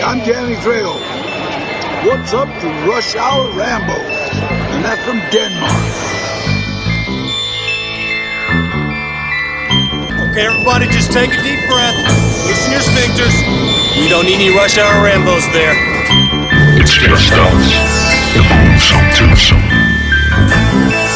I'm Danny Trejo. What's up to Rush Hour Rambo? And that's from Denmark. Okay, everybody, just take a deep breath. Loosen your sphincters. We don't need any rush hour Rambos there. It's just us, the gruesome twosome.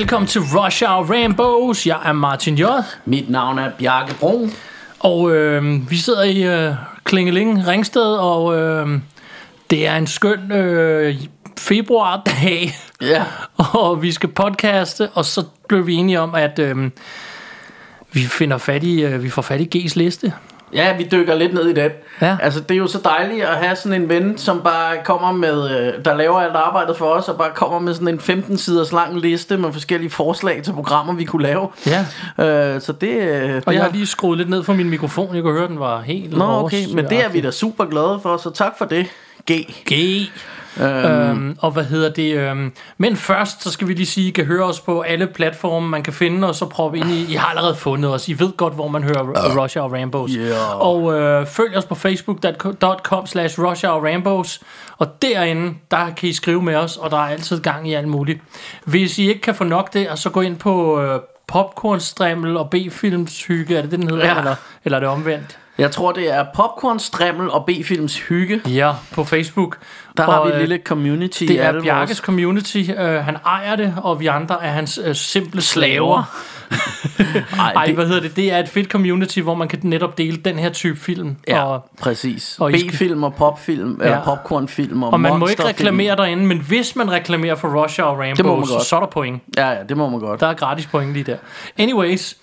Velkommen til Rush Hour Rambos. Jeg er Martin J. Mit navn er Bjarke Brun. Og øh, vi sidder i øh, Klingeling Ringsted, og øh, det er en skøn øh, februardag. Ja. og vi skal podcaste, og så blev vi enige om, at øh, vi finder fat i, øh, vi får fat i G's liste. Ja, vi dykker lidt ned i det. Ja. Altså, det er jo så dejligt at have sådan en ven, som bare kommer med, øh, der laver alt arbejdet for os, og bare kommer med sådan en 15-siders lang liste med forskellige forslag til programmer, vi kunne lave. Ja. Øh, så det, øh, det Og jeg har- lige skruet lidt ned for min mikrofon. Jeg kunne høre, den var helt Nå, okay, men det er vi da super glade for, så tak for det, G. G. Øhm, og hvad hedder det? Øhm, men først, så skal vi lige sige, I kan høre os på alle platforme, man kan finde os og proppe ind i. I har allerede fundet os. I ved godt, hvor man hører uh, Rush Hour Rambos. Yeah. Og øh, følg os på facebook.com slash Rush Hour Rambos. Og derinde, der kan I skrive med os, og der er altid gang i alt muligt. Hvis I ikke kan få nok det, så gå ind på øh, popcornstrimmel og B-films hygge. Er det det, den hedder? Ja. Eller, eller er det omvendt? Jeg tror, det er Popcorn, Strimmel og B-films hygge. Ja, på Facebook. Der har Og, vi et øh, lille community. Det er Bjarkes vores- community. Uh, han ejer det, og vi andre er hans uh, simple slaver. Ej, Ej, det- hvad hedder det? Det er et fedt community, hvor man kan netop dele den her type film. Ja, Og, præcis. og B-film og popfilm, ja. Eller popcornfilm og og man må ikke reklamere derinde, men hvis man reklamerer for må man Rambo, så er der point. Ja, ja, det må man godt. Der er gratis point lige der. Anyways,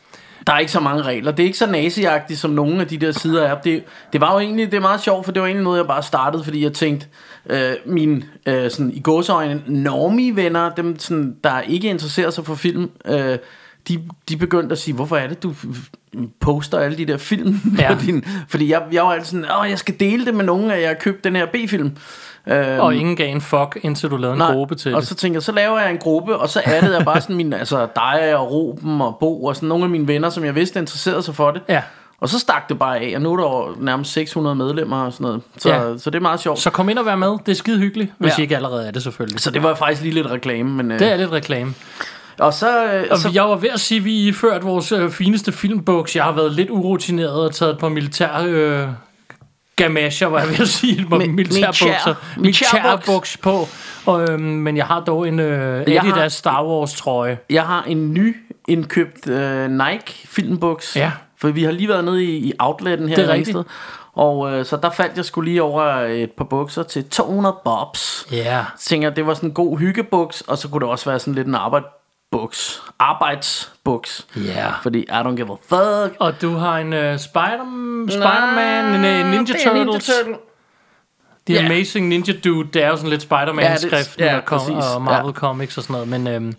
Der er ikke så mange regler. Det er ikke så naziagtigt, som nogle af de der sider er. Det, det var jo egentlig, det er meget sjovt, for det var egentlig noget, jeg bare startede, fordi jeg tænkte, øh, mine øh, sådan, i gåseøjne normie-venner, dem sådan, der ikke interesserer sig for film, øh, de, de begyndte at sige, hvorfor er det, du poster alle de der film Ja. på din... Fordi jeg, jeg var altid sådan, åh, jeg skal dele det med nogen, at jeg har købt den her B-film. Øh, og ingen gav en fuck, indtil du lavede en Nej, gruppe til og det. så tænker jeg, så laver jeg en gruppe, og så addede jeg bare sådan min, altså dig og Ruben og Bo og sådan nogle af mine venner, som jeg vidste interesserede sig for det. Ja. Og så stak det bare af, og nu er der nærmest 600 medlemmer og sådan noget. Så, Ja. så det er meget sjovt. Så, kom ind og vær med. Det er skide hyggeligt, hvis Ja. I ikke allerede er det selvfølgelig. så det var faktisk lige lidt reklame. Men, øh, Det er lidt reklame. Og så... Øh, Og så jeg var ved at sige, at vi iført vores øh, fineste filmbuks. Jeg har været lidt urutineret og taget et par militær... Øh, gamasher, var jeg ved at sige, Mi- militærbukser. militær- Militærbuks på. Og, øhm, men jeg har dog en øh, Jeg har- Adidas Star Wars trøje. jeg har en ny indkøbt øh, Nike filmbuks. Ja. For vi har lige været nede i, i outletten her Det er i rigtigt. Ringsted. Og øh, så der faldt jeg skulle lige over et par bukser til 200 bobs. Ja. Yeah. Så tænker det var sådan en god hyggebuks, og så kunne det også være sådan lidt en arbejdsbuks. Arbejdsbuks. Ja. Fordi I don't give a fuck. Og du har en øh, Spider- Spider-Man, en øh, Ninja det er Ninja Turtles. Turtle. The Ja. Amazing Ninja Dude, det er jo sådan lidt Ja, Spider-Man-skriften det- ja, og, præcis. og Marvel Ja. Comics og sådan noget. Men øhm,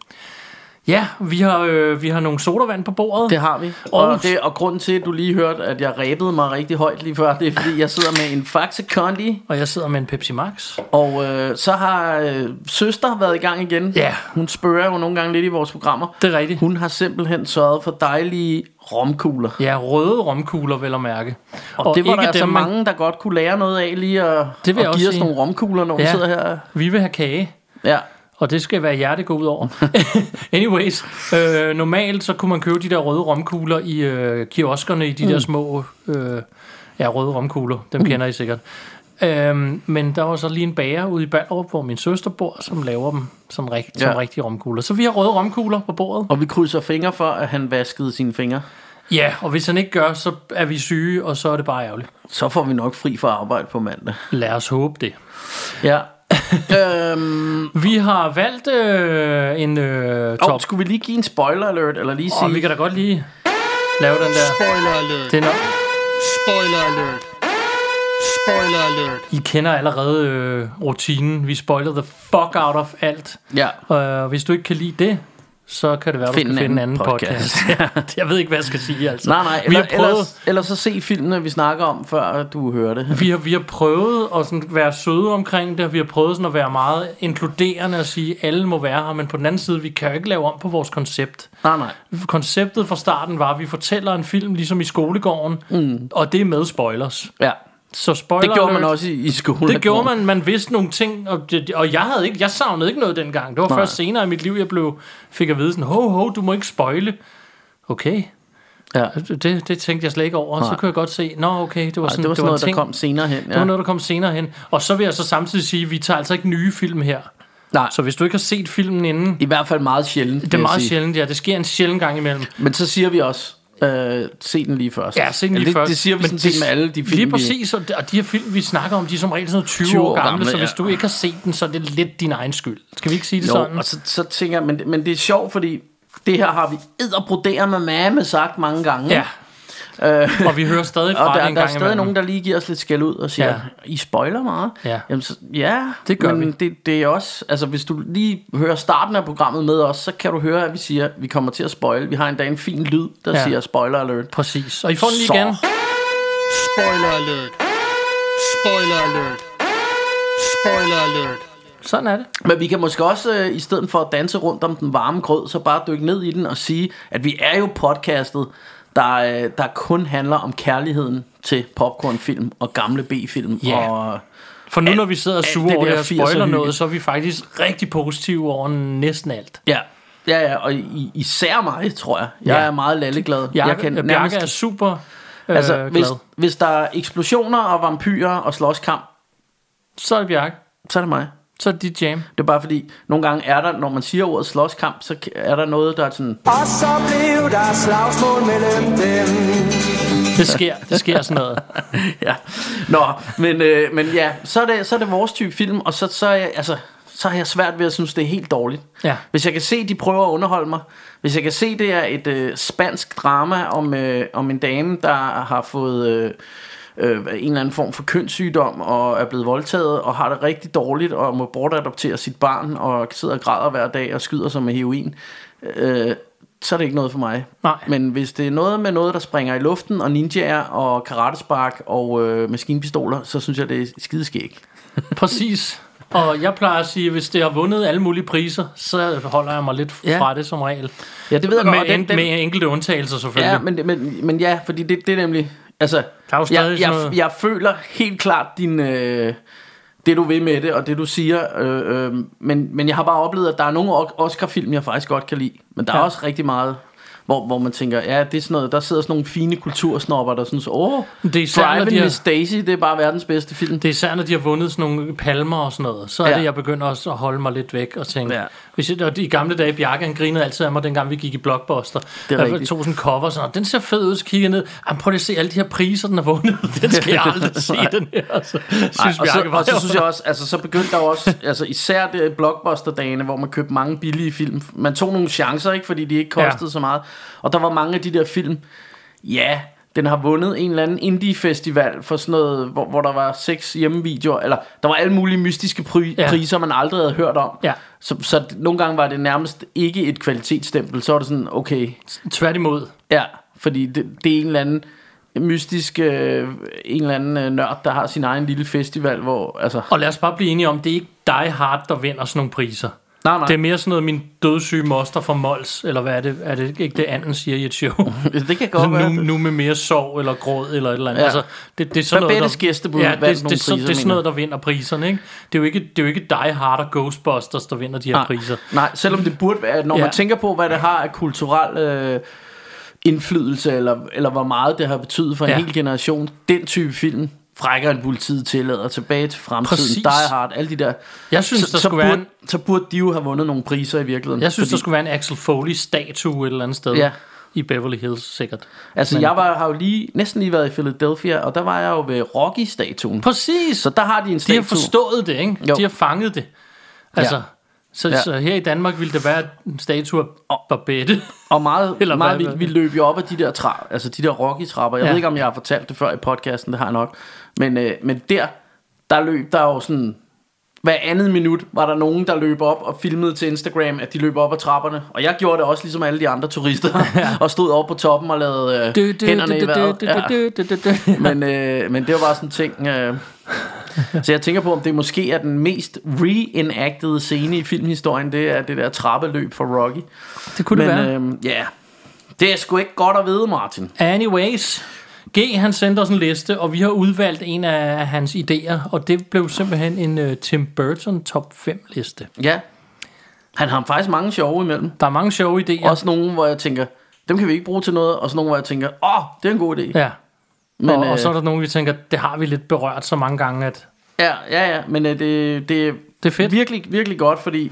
ja, vi har, øh, vi har nogle sodavand på bordet. Det har vi. Og- Og, det, og grunden til, at du lige hørte, at jeg ræbede mig rigtig højt lige før, det er, fordi jeg sidder med en Faxe Kondi, Og jeg sidder med en Pepsi Max. og øh, så har øh, søster været i gang igen. Ja. Hun spørger jo nogle gange lidt i vores programmer. Det er rigtigt. Hun har simpelthen sørget for dejlige romkugler. Ja, røde romkugler, vel at mærke. Og, og det var der altså dem, mange, der godt kunne lære noget af lige at, Det vil at give os nogle romkugler, når vi Ja. sidder her. Vi vil have kage. Ja. Og det skal være hjerte gå ud over. Anyways, øh, normalt så kunne man købe de der røde romkugler i øh, kioskerne, i de mm. der små øh, ja, røde romkugler. Dem kender I sikkert. Øhm, men der var så lige en bager ude i Ballerup, hvor min søster bor, som laver dem som, rigt, ja. som rigtige romkugler. Så vi har røde romkugler på bordet. Og vi krydser fingre for, at han vaskede sine fingre. Ja, og hvis han ikke gør, så er vi syge, og så er det bare ærgerligt. Så får vi nok fri for arbejde på mandag. Lad os håbe det. Ja. Øhm, Vi har valgt øh, en øh, top. og skulle vi lige give en spoiler alert, eller lige sige... Og vi kan da godt lige lave den der. Spoiler alert. Den er, Spoiler alert. Spoiler alert. I kender allerede øh, rutinen. Vi spoiler the fuck out of alt. Ja. Og hvis du ikke kan lide det, så kan det være, du Find skal en finde en anden podcast. podcast. jeg ved ikke, hvad jeg skal sige, altså. Nej, nej, vi eller, har prøvet, ellers, ellers så se filmene, vi snakker om, før du hører det. vi har, vi har prøvet at sådan være søde omkring det, vi har prøvet sådan at være meget inkluderende og sige, at alle må være her, men på den anden side, vi kan jo ikke lave om på vores koncept. Nej, nej. Konceptet fra starten var, at vi fortæller en film ligesom i skolegården, mm. og det er med spoilers. Ja. Så spoiler Det gjorde man også i, i skolen. Det gjorde man, man vidste nogle ting, og, det, og jeg havde ikke, jeg savnede ikke noget dengang. Det var Nej. først senere i mit liv, jeg blev, fik at vide sådan, ho, ho, du må ikke spoile. Okay, Ja. det, det tænkte jeg slet ikke over. Så Nej. kunne jeg godt se, nå okay, det var Ej, sådan, det var sådan noget, en ting. der kom senere hen. Det var noget, der kom senere hen. Og så vil jeg så samtidig sige, at vi tager altså ikke nye film her. Nej, Så hvis du ikke har set filmen inden, i hvert fald meget sjældent. det er meget sjældent, ja, det sker en sjældent gang imellem. Men så siger vi også, øh, se den lige først. Ja, se den lige Eller det, først. Det siger vi sådan set med alle de film, Lige præcis, og de, og de her film, vi snakker om, de er som regel sådan noget 20, 20 år år gamle, gamle, så ja. hvis du ikke har set den, så er det lidt din egen skyld. Skal vi ikke sige det Jo, sådan? og så, så tænker jeg, men, men det er sjovt, fordi det her har vi edderbrodere med mame sagt mange gange. Ja. Og vi hører stadig fra Og det der, en der er gang stadig imellem. nogen, der lige giver os lidt skæld ud og siger, Ja. I spoiler meget. Ja. Jamen, så, ja Det gør men vi. Det, det er også, altså hvis du lige hører starten af programmet med os, så kan du høre, at vi siger, at vi kommer til at spoil. Vi har endda en fin lyd, der ja. siger spoiler alert. Præcis. Og I får den lige Så. igen. Spoiler alert. Spoiler alert. Spoiler alert. Sådan er det. Men vi kan måske også, øh, i stedet for at danse rundt om den varme grød, så bare dykke ned i den og sige, at vi er jo podcastet, der, øh, der kun handler om kærligheden til popcornfilm og gamle B-film. Ja. Og, For nu Alt- når vi sidder og suger over det her 80'er spoiler noget, så er vi faktisk rigtig positive over næsten alt. ja, ja, ja, og i, især mig, tror jeg. Jeg Ja. er meget lalleglad. Bjarke, jeg kan Bjarke nærmest, er super øh, altså, glad. hvis, hvis der er eksplosioner og vampyrer og slåskamp, Så er det Bjarke. så er det mig. Så er det dit jam. Det er bare fordi, nogle gange er der, når man siger ordet slåskamp, så er der noget, der er sådan... Og så blev der slagsmål mellem dem. Det sker, det sker sådan noget. ja. Nå, men, øh, men ja, så er, det, så er det vores type film, og så, så, er jeg, altså, så har jeg svært ved at synes, det er helt dårligt. Ja. Hvis jeg kan se, de prøver at underholde mig, hvis jeg kan se, det er et øh, spansk drama om, øh, om en dame, der har fået øh, øh, en eller anden form for kønssygdom, og er blevet voldtaget, og har det rigtig dårligt, og må bortadoptere sit barn, og sidder og græder hver dag, og skyder sig med heroin, øh, så er det ikke noget for mig. Nej. Men hvis det er noget med noget, der springer i luften, og ninjaer, og karatespark, og øh, maskinpistoler, så synes jeg, det er skideskæg. Præcis. Og jeg plejer at sige, at hvis det har vundet alle mulige priser, så holder jeg mig lidt Ja. fra det som regel. Ja, det ved jeg godt, Med, den- en, den- med enkelte undtagelser selvfølgelig. Ja, men, men, men ja, fordi det, det er nemlig... Altså, stadig jeg, jeg, noget- jeg føler helt klart din... Øh, det du vil med det, og det du siger. Øh, øh, men, men jeg har bare oplevet, at der er nogle Oscar-film, jeg faktisk godt kan lide. Men der ja. Er også rigtig meget, hvor, hvor man tænker, ja, det er sådan noget, der sidder sådan nogle fine kultursnopper, der synes, åh, Det er især, Driving de har- Miss Daisy, det er bare verdens bedste film. Det er især, når de har vundet sådan nogle palmer og sådan noget. Så er Ja. det, jeg begynder også at holde mig lidt væk og tænke... Ja. Hvis jeg, og i gamle dage, Bjarke han grinede altid af mig, dengang vi gik i Blockbuster. Det er jeg rigtigt. tog sådan en cover, sådan, og den ser fed ud, så kigger jeg ned. Jamen, prøv lige at se alle de her priser, den har vundet. Den skal jeg aldrig se, den her. Så, synes Nej, og, så, og så synes jeg også, altså så begyndte der også, altså især det blockbuster-dagene, hvor man købte mange billige film. Man tog nogle chancer, ikke, fordi de ikke kostede Ja. så meget. Og der var mange af de der film, ja, den har vundet en eller anden indie-festival for sådan noget, hvor, hvor der var seks hjemmevideoer, eller der var alle mulige mystiske pri- Ja. priser, man aldrig havde hørt om. Ja. Så, så nogle gange var det nærmest ikke et kvalitetsstempel, så var det sådan, okay, Tværtimod. Ja, fordi det, det er en eller anden mystisk, øh, en eller anden øh, nørd, der har sin egen lille festival, hvor, altså... Og lad os bare blive enige om, det er ikke Die Hard, der vinder sådan nogle priser. Nej, nej, Det er mere sådan noget, min dødssyge moster fra Mols, eller hvad er det? Er det ikke det, anden siger i et show? det kan godt være. nu, nu med mere sorg eller gråd eller et eller andet. Ja. Altså, det, det er sådan Babettes noget, der, gæstebud ja, det, det, det, det, det, priser, er sådan noget, der vinder priserne. Ikke? Det, er jo ikke, det er jo ikke Die Hard og Ghostbusters, der vinder de her nej, priser. nej, selvom det burde være, når ja. Ja. man tænker på, hvad det har af kulturel øh, indflydelse, eller, eller hvor meget det har betydet for en Ja. hel generation, den type film, frækker en politiet tillader, tilbage til fremtiden, Præcis. Die Hard, alle de der. Jeg synes, så, der så, skulle burde, være en, så burde de jo have vundet nogle priser i virkeligheden. jeg synes, fordi- der skulle være en Axel Foley-statue et eller andet sted. Ja. I Beverly Hills, sikkert. Altså, Men- jeg var, har jo lige næsten lige været i Philadelphia, og der var jeg jo ved Rocky-statuen. Præcis. Så der har de en De statue. har forstået det, ikke? Jo. De har fanget det. Altså, Ja. så, Ja. så her i Danmark ville det være en statue af Babette. Og meget, Eller meget vildt, vi løb jo op ad de der, tra- altså de der Rocky-trapper. Jeg Ja. ved ikke, om jeg har fortalt det før i podcasten, det har jeg nok. Men, øh, men der, der løb der jo sådan... Hver andet minut var der nogen, der løb op og filmede til Instagram, at de løb op ad trapperne. Og jeg gjorde det også, ligesom alle de andre turister, og stod op på toppen og lavede øh, Du, du, hænderne du, i du, vejret. Ja. Men, øh, men det var bare sådan en ting... Øh, så jeg tænker på, om det måske er den mest reenacted scene i filmhistorien, det er det der trappeløb for Rocky. Det kunne det Men være. øh, ja, det er sgu ikke godt at vide, Martin. Anyways, G han sendte os en liste, og vi har udvalgt en af hans idéer, og det blev simpelthen en uh, Tim Burton top 5 liste. Ja, han har faktisk mange sjove imellem. Der er mange sjove idéer. Også nogle, hvor jeg tænker, dem kan vi ikke bruge til noget, og så nogle, hvor jeg tænker, åh, det er en god idé. Ja. Men, og, øh, og så er der nogle, vi tænker, det har vi lidt berørt så mange gange, at Ja, ja, ja, men øh, det, det, Det er fedt. virkelig, virkelig godt, fordi øh,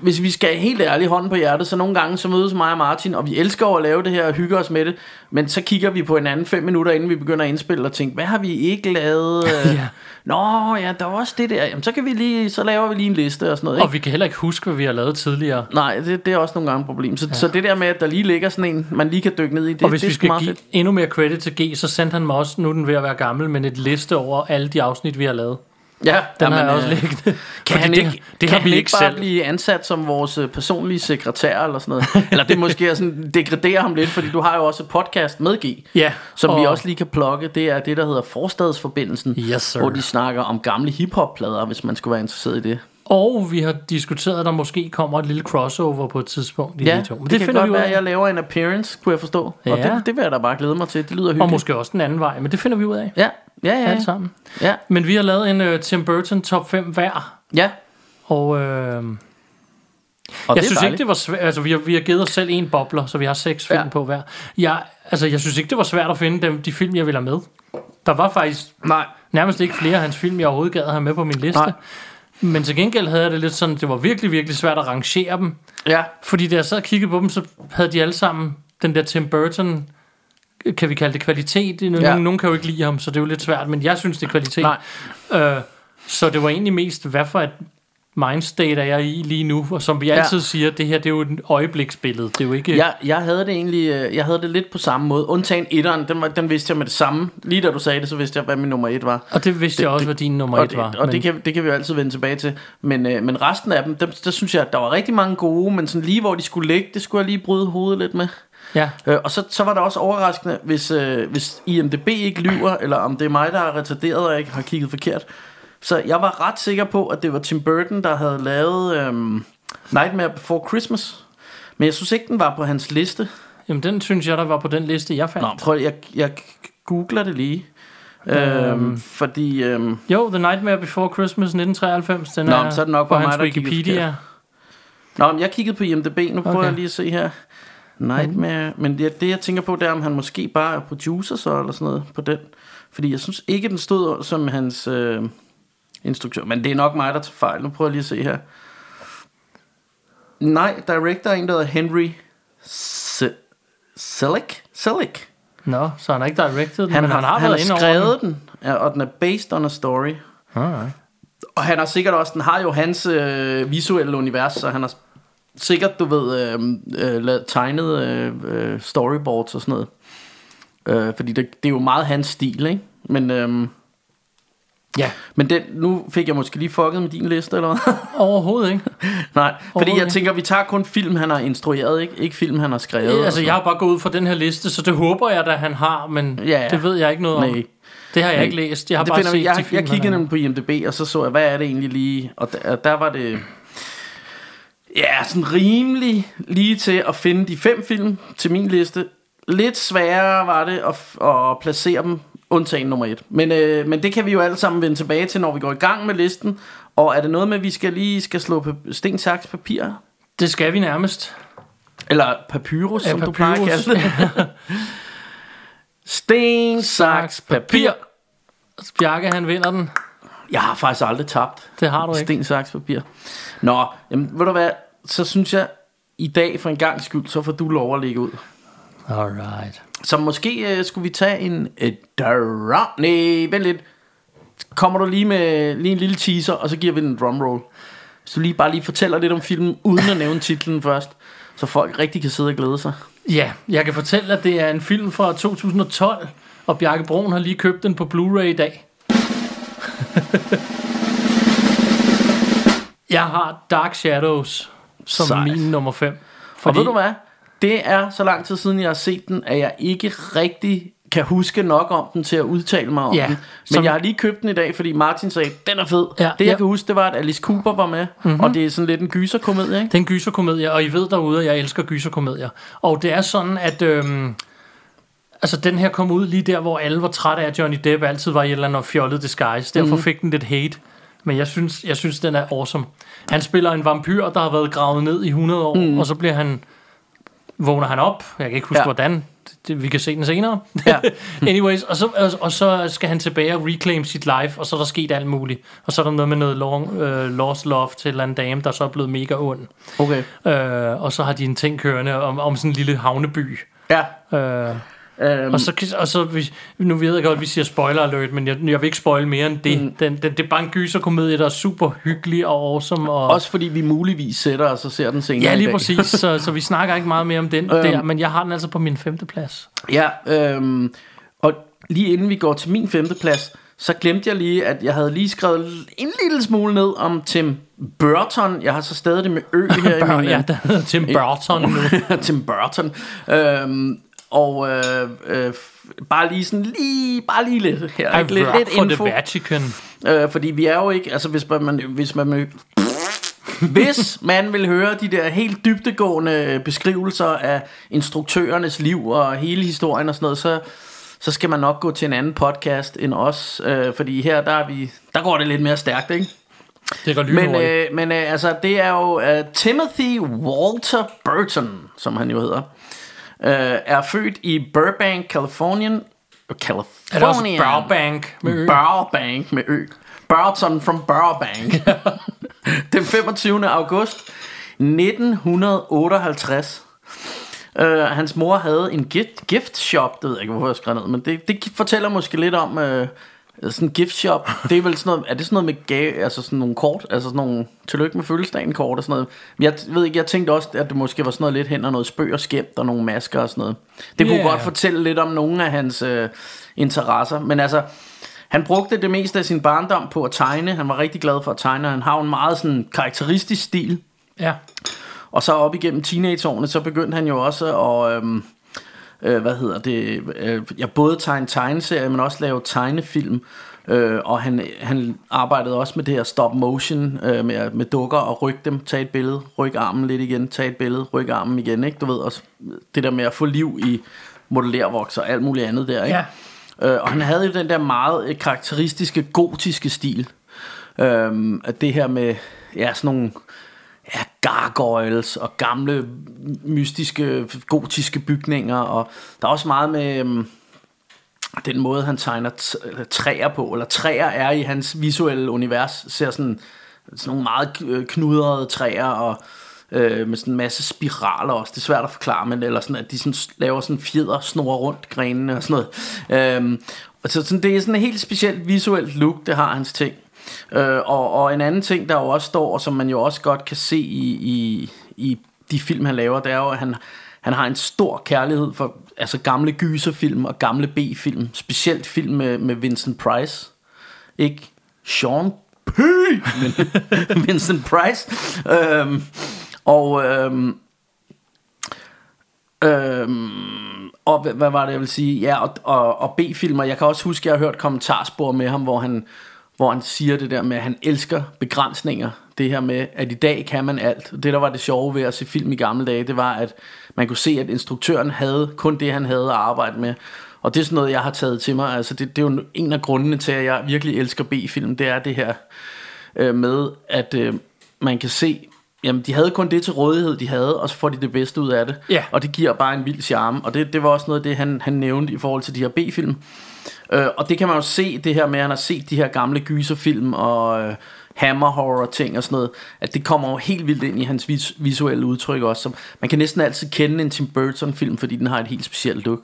hvis vi skal helt ærligt hånden på hjertet, så nogle gange så mødes mig og Martin, og vi elsker at lave det her og hygge os med det, men så kigger vi på en anden fem minutter, inden vi begynder at indspille, og tænker, hvad har vi ikke lavet? Ja. Nå, ja, der var også det der. Jamen, så kan vi lige, så laver vi lige en liste og sådan noget, ikke? Og vi kan heller ikke huske, hvad vi har lavet tidligere. Nej, det, det er også nogle gange et problem. Så, ja. så det der med, at der lige ligger sådan en, man lige kan dykke ned i, det, og hvis det vi skal give fedt. endnu mere credit til G, så sendte han mig også, nu den ved at være gammel, men et liste over alle de afsnit, vi har lavet. Ja, Den har jeg også øh, liggende. Kan han det, ikke, det kan har han vi ikke ikke bare selv. blive ansat som vores øh, personlige sekretær eller sådan noget? eller det måske er sådan, degraderer ham lidt, fordi du har jo også et podcast med G, Ja, som og- vi også lige kan plukke. Det er det, der hedder Forstadsforbindelsen, Yes, sir. hvor de snakker om gamle hiphop-plader, hvis man skulle være interesseret i det. Og vi har diskuteret, at der måske kommer et lille crossover på et tidspunkt i Ja, de to. Men det, det, kan finder godt vi ud være, af. at jeg laver en appearance, kunne jeg forstå. Og Ja. det, det vil jeg da bare glæde mig til. Det lyder hyggeligt. Og måske også den anden vej, men det finder vi ud af. Ja, ja, ja. Alt sammen. Ja, Men vi har lavet en uh, Tim Burton top 5 hver. ja. Og øh, Og jeg synes dejligt. ikke, det var svært. Altså, vi har, vi har givet os selv en bobler, så vi har seks film Ja. på hver. Jeg, altså, jeg synes ikke, det var svært at finde dem, de film, jeg ville have med. Der var faktisk Nej, nærmest ikke flere af hans film, jeg overhovedet gad at have med på min liste. Nej. Men til gengæld havde jeg det lidt sådan, det var virkelig, virkelig svært at rangere dem. ja. Fordi da jeg så kiggede på dem, så havde de alle sammen den der Tim Burton, kan vi kalde det kvalitet. Nogen, ja. nogen kan jo ikke lide ham, så det er jo lidt svært, men jeg synes, det er kvalitet. Nej. Øh, så det var egentlig mest, hvad for et mindstate er jeg i lige nu? Og som vi Ja. altid siger, det her det er jo et øjebliksbillede. Det er jo ikke... Jeg, jeg havde det egentlig øh, Jeg havde det lidt på samme måde Undtagen etteren Den, var, den vidste jeg med det samme Lige da du sagde det Så vidste jeg hvad min nummer et var Og det vidste Det- jeg også, det- hvad din nummer et det, var. Og men- det, kan, det kan vi jo altid vende tilbage til Men, øh, men resten af dem dem Der synes jeg at der var rigtig mange gode Men sådan lige hvor de skulle ligge Det skulle jeg lige bryde hovedet lidt med Ja, øh, Og så, så var det også overraskende Hvis, øh, hvis IMDB ikke lyver Eller om det er mig der er retarderet Og ikke har kigget forkert Så jeg var ret sikker på At det var Tim Burton der havde lavet øhm, Nightmare Before Christmas Men jeg synes ikke den var på hans liste jamen den synes jeg, der var på den liste, jeg fandt. Nå, prøv, jeg, jeg googler det lige. Øhm, fordi, øhm, Jo, The Nightmare Before Christmas 1993, den Nå, er, så er det nok på hans mig, Wikipedia. nå, men jeg kiggede på IMDb, nu prøver Okay. jeg lige at se her. Nightmare, men det, det jeg tænker på, det er, om han måske bare er producer så, eller sådan noget på den. Fordi jeg synes ikke, den stod som hans øh, instruktør, men det er nok mig, der tager fejl. Nu prøver jeg lige at se her. Nej, director er en, der hedder Henry Se- Selick. Selick. Nå, så han har ikke directed den, Han, men har, han har han været inde skrevet den, ja, og den er based on a story. den. Alright. Og han har sikkert også, den har jo hans øh, visuelle univers, så han har sikkert, du ved, øh, øh, tegnet øh, øh, storyboards og sådan noget. Øh, fordi det, det er jo meget hans stil, ikke? Men, øh, Ja, men den, nu fik jeg måske lige fucket med din liste, eller hvad? overhovedet ikke. Nej, fordi Overhovedet jeg tænker, vi tager kun film, han har instrueret, ikke? Ikke film, han har skrevet. og Altså, sådan jeg har bare gået ud fra den her liste, så det håber jeg, at han har, men Ja, ja. det ved jeg ikke noget om. Nej. Det har jeg Nej. ikke læst. Jeg har det bare set jeg, jeg, film, jeg kiggede nemlig på IMDb, og så så jeg, hvad er det egentlig lige? Og der, der var det... Ja, sådan rimelig lige til at finde de fem film til min liste. Lidt sværere var det at, at placere dem, undtagen nummer et. Men, øh, men det kan vi jo alle sammen vende tilbage til, når vi går i gang med listen. Og er det noget med, at vi skal lige skal slå sten, saks, papir? Det skal vi nærmest. Eller papyrus, Ja, som du plejer at papyrus. kalde det. sten, saks, papir. Bjarke, han vinder den. Jeg har faktisk aldrig tabt. Det har du ikke. Sten, saks, papir. Nå, jamen, ved du hvad, så synes jeg, i dag for en gang skyld, så får du lov at lægge ud. Alright. Så måske øh, skulle vi tage en... Øh, drum. Nej, vent lidt. Kommer du lige med lige en lille teaser, og så giver vi den en drumroll. Hvis du lige bare lige fortæller lidt om filmen, uden at nævne titlen først, så folk rigtig kan sidde og glæde sig. Ja, jeg kan fortælle, at det er en film fra 2012, Og Bjarke Broen har lige købt den på Blu-ray i dag. jeg har Dark Shadows som Sejt. min nummer 5. Og ved du hvad? Det er så lang tid siden, jeg har set den, at jeg ikke rigtig kan huske nok om den til at udtale mig om Ja, den. Men som- jeg har lige købt den i dag, fordi Martin sagde, den er fed. Ja, det jeg ja. Kan huske, det var, at Alice Cooper var med. Mm-hmm. Og det er sådan lidt en gyserkomedie, ikke? Det er en gyserkomedie, og I ved derude, at jeg elsker gyserkomedier. Og det er sådan, at øhm, altså, den her kom ud lige der, hvor alle var trætte af, at Johnny Depp altid var i et eller andet fjollet disguise. Derfor mm. fik den lidt hate. Men jeg synes, jeg synes, den er awesome. Han spiller en vampyr, der har været gravet ned i 100 år, mm. og så bliver han vågner han op. Jeg kan ikke huske, Ja. hvordan. Det, vi kan se den senere. Ja. Anyways, og så, og, og så skal han tilbage og reclaim sit life, og så er der sket alt muligt. Og så er der noget med noget long, uh, lost love til en dame, der så er blevet mega ond. Okay. Øh, og så har de en ting kørende om, om sådan en lille havneby. Ja. Øh, Øhm, og så, og så vi- nu ved jeg godt, at vi siger spoiler alert, men jeg, jeg vil ikke spoil mere end det. Mm. Den, den, det er bare en gyserkomedie, der er super hyggelig og awesome. Og, også fordi vi muligvis sætter os og ser den senere ja, lige præcis. Så, så vi snakker ikke meget mere om den Øhm. der, men jeg har den altså på min femte plads. Ja, øhm, og lige inden vi går til min femteplads, så glemte jeg lige, at jeg havde lige skrevet en lille smule ned om Tim Burton. Jeg har så stadig det med ø her i min... ja, der hedder Tim Burton nu. Tim Burton. Øhm, og øh, øh, bare lige sådan lige, bare lige lidt her. Ikke? Lidt, lidt for info. the Vatican. Øh, fordi vi er jo ikke, altså hvis man, hvis man, hvis man vil høre de der helt dybtegående beskrivelser af instruktørernes liv og hele historien og sådan noget, så, så skal man nok gå til en anden podcast end os, øh, fordi her der, er vi, der går det lidt mere stærkt, ikke? Det går Men, øh, men øh, altså, det er jo øh, Timothy Walter Burton, som han jo hedder, øh, er født i Burbank, Californien. California. er der også Burbank med ø? Burbank med ø. Burton from Burbank. Den 25. august 1958. Uh, hans mor havde en gift, gift shop, det ved jeg ikke, hvorfor jeg skrev ned, men det, det fortæller måske lidt om uh, sådan en gift shop. Det er vel sådan noget, er det sådan noget med gave, altså sådan nogle kort, altså sådan nogle tillykke med fødselsdagen kort og sådan noget. Men jeg ved ikke, jeg tænkte også, at det måske var sådan noget lidt hen og noget spøg og skæmt og nogle masker og sådan noget. Det kunne Ja. godt fortælle lidt om nogle af hans uh, interesser, men altså, han brugte det meste af sin barndom på at tegne. Han var rigtig glad for at tegne. Han har en meget sådan karakteristisk stil. Ja. Og så op igennem teenageårene, så begyndte han jo også at, øhm, øh, hvad hedder det, øh, jeg både tegne tegneserier, men også lave tegnefilm. Øh, og han, han arbejdede også med det her stop motion, øh, med, med dukker og rykke dem, tage et billede, rykke armen lidt igen, tage et billede, rykke armen igen, ikke? Du ved, også det der med at få liv i modellervoks og alt muligt andet der, ikke? Ja. Øh, og han havde jo den der meget øh, karakteristiske gotiske stil. Øhm, at det her med ja, sådan nogle ja, gargoyles og gamle mystiske gotiske bygninger. Og der er også meget med øhm, den måde, han tegner t- øh, træer på. Eller træer er i hans visuelle univers. Ser sådan, sådan nogle meget øh, knudrede træer og øh, med sådan en masse spiraler også. Det er svært at forklare, men eller sådan, at de sådan laver sådan fjeder, snor rundt grenene og sådan noget. Øhm, og så sådan, det er sådan et helt specielt visuelt look, det har hans ting. Øh, og, og en anden ting, der jo også står, og som man jo også godt kan se i, i, i de film, han laver, det er jo, at han, han har en stor kærlighed for altså gamle gyserfilm og gamle B-film. Specielt film med, med Vincent Price. Ikke Sean P. Men Vincent Price. Øhm, og øhm, øhm, og hvad, hvad var det jeg vil sige Ja og, og, og B-filmer Jeg kan også huske at jeg har hørt kommentarspor med ham Hvor han, hvor han siger det der med At han elsker begrænsninger Det her med at i dag kan man alt Det der var det sjove ved at se film i gamle dage Det var at man kunne se at instruktøren Havde kun det han havde at arbejde med Og det er sådan noget jeg har taget til mig Altså det, det er jo en af grundene til at jeg virkelig elsker B-film Det er det her øh, med at øh, man kan se Jamen, de havde kun det til rådighed, de havde, og så får de det bedste ud af det. Ja. Og det giver bare en vild charme. Og det, det var også noget af det, han, han nævnte i forhold til de her B-film. Øh, og det kan man jo se, det her med, at han har set de her gamle gyserfilm og øh, hammer horror ting og sådan noget, at det kommer jo helt vildt ind i hans vis, visuelle udtryk også. Som, man kan næsten altid kende en Tim Burton film, fordi den har et helt specielt look.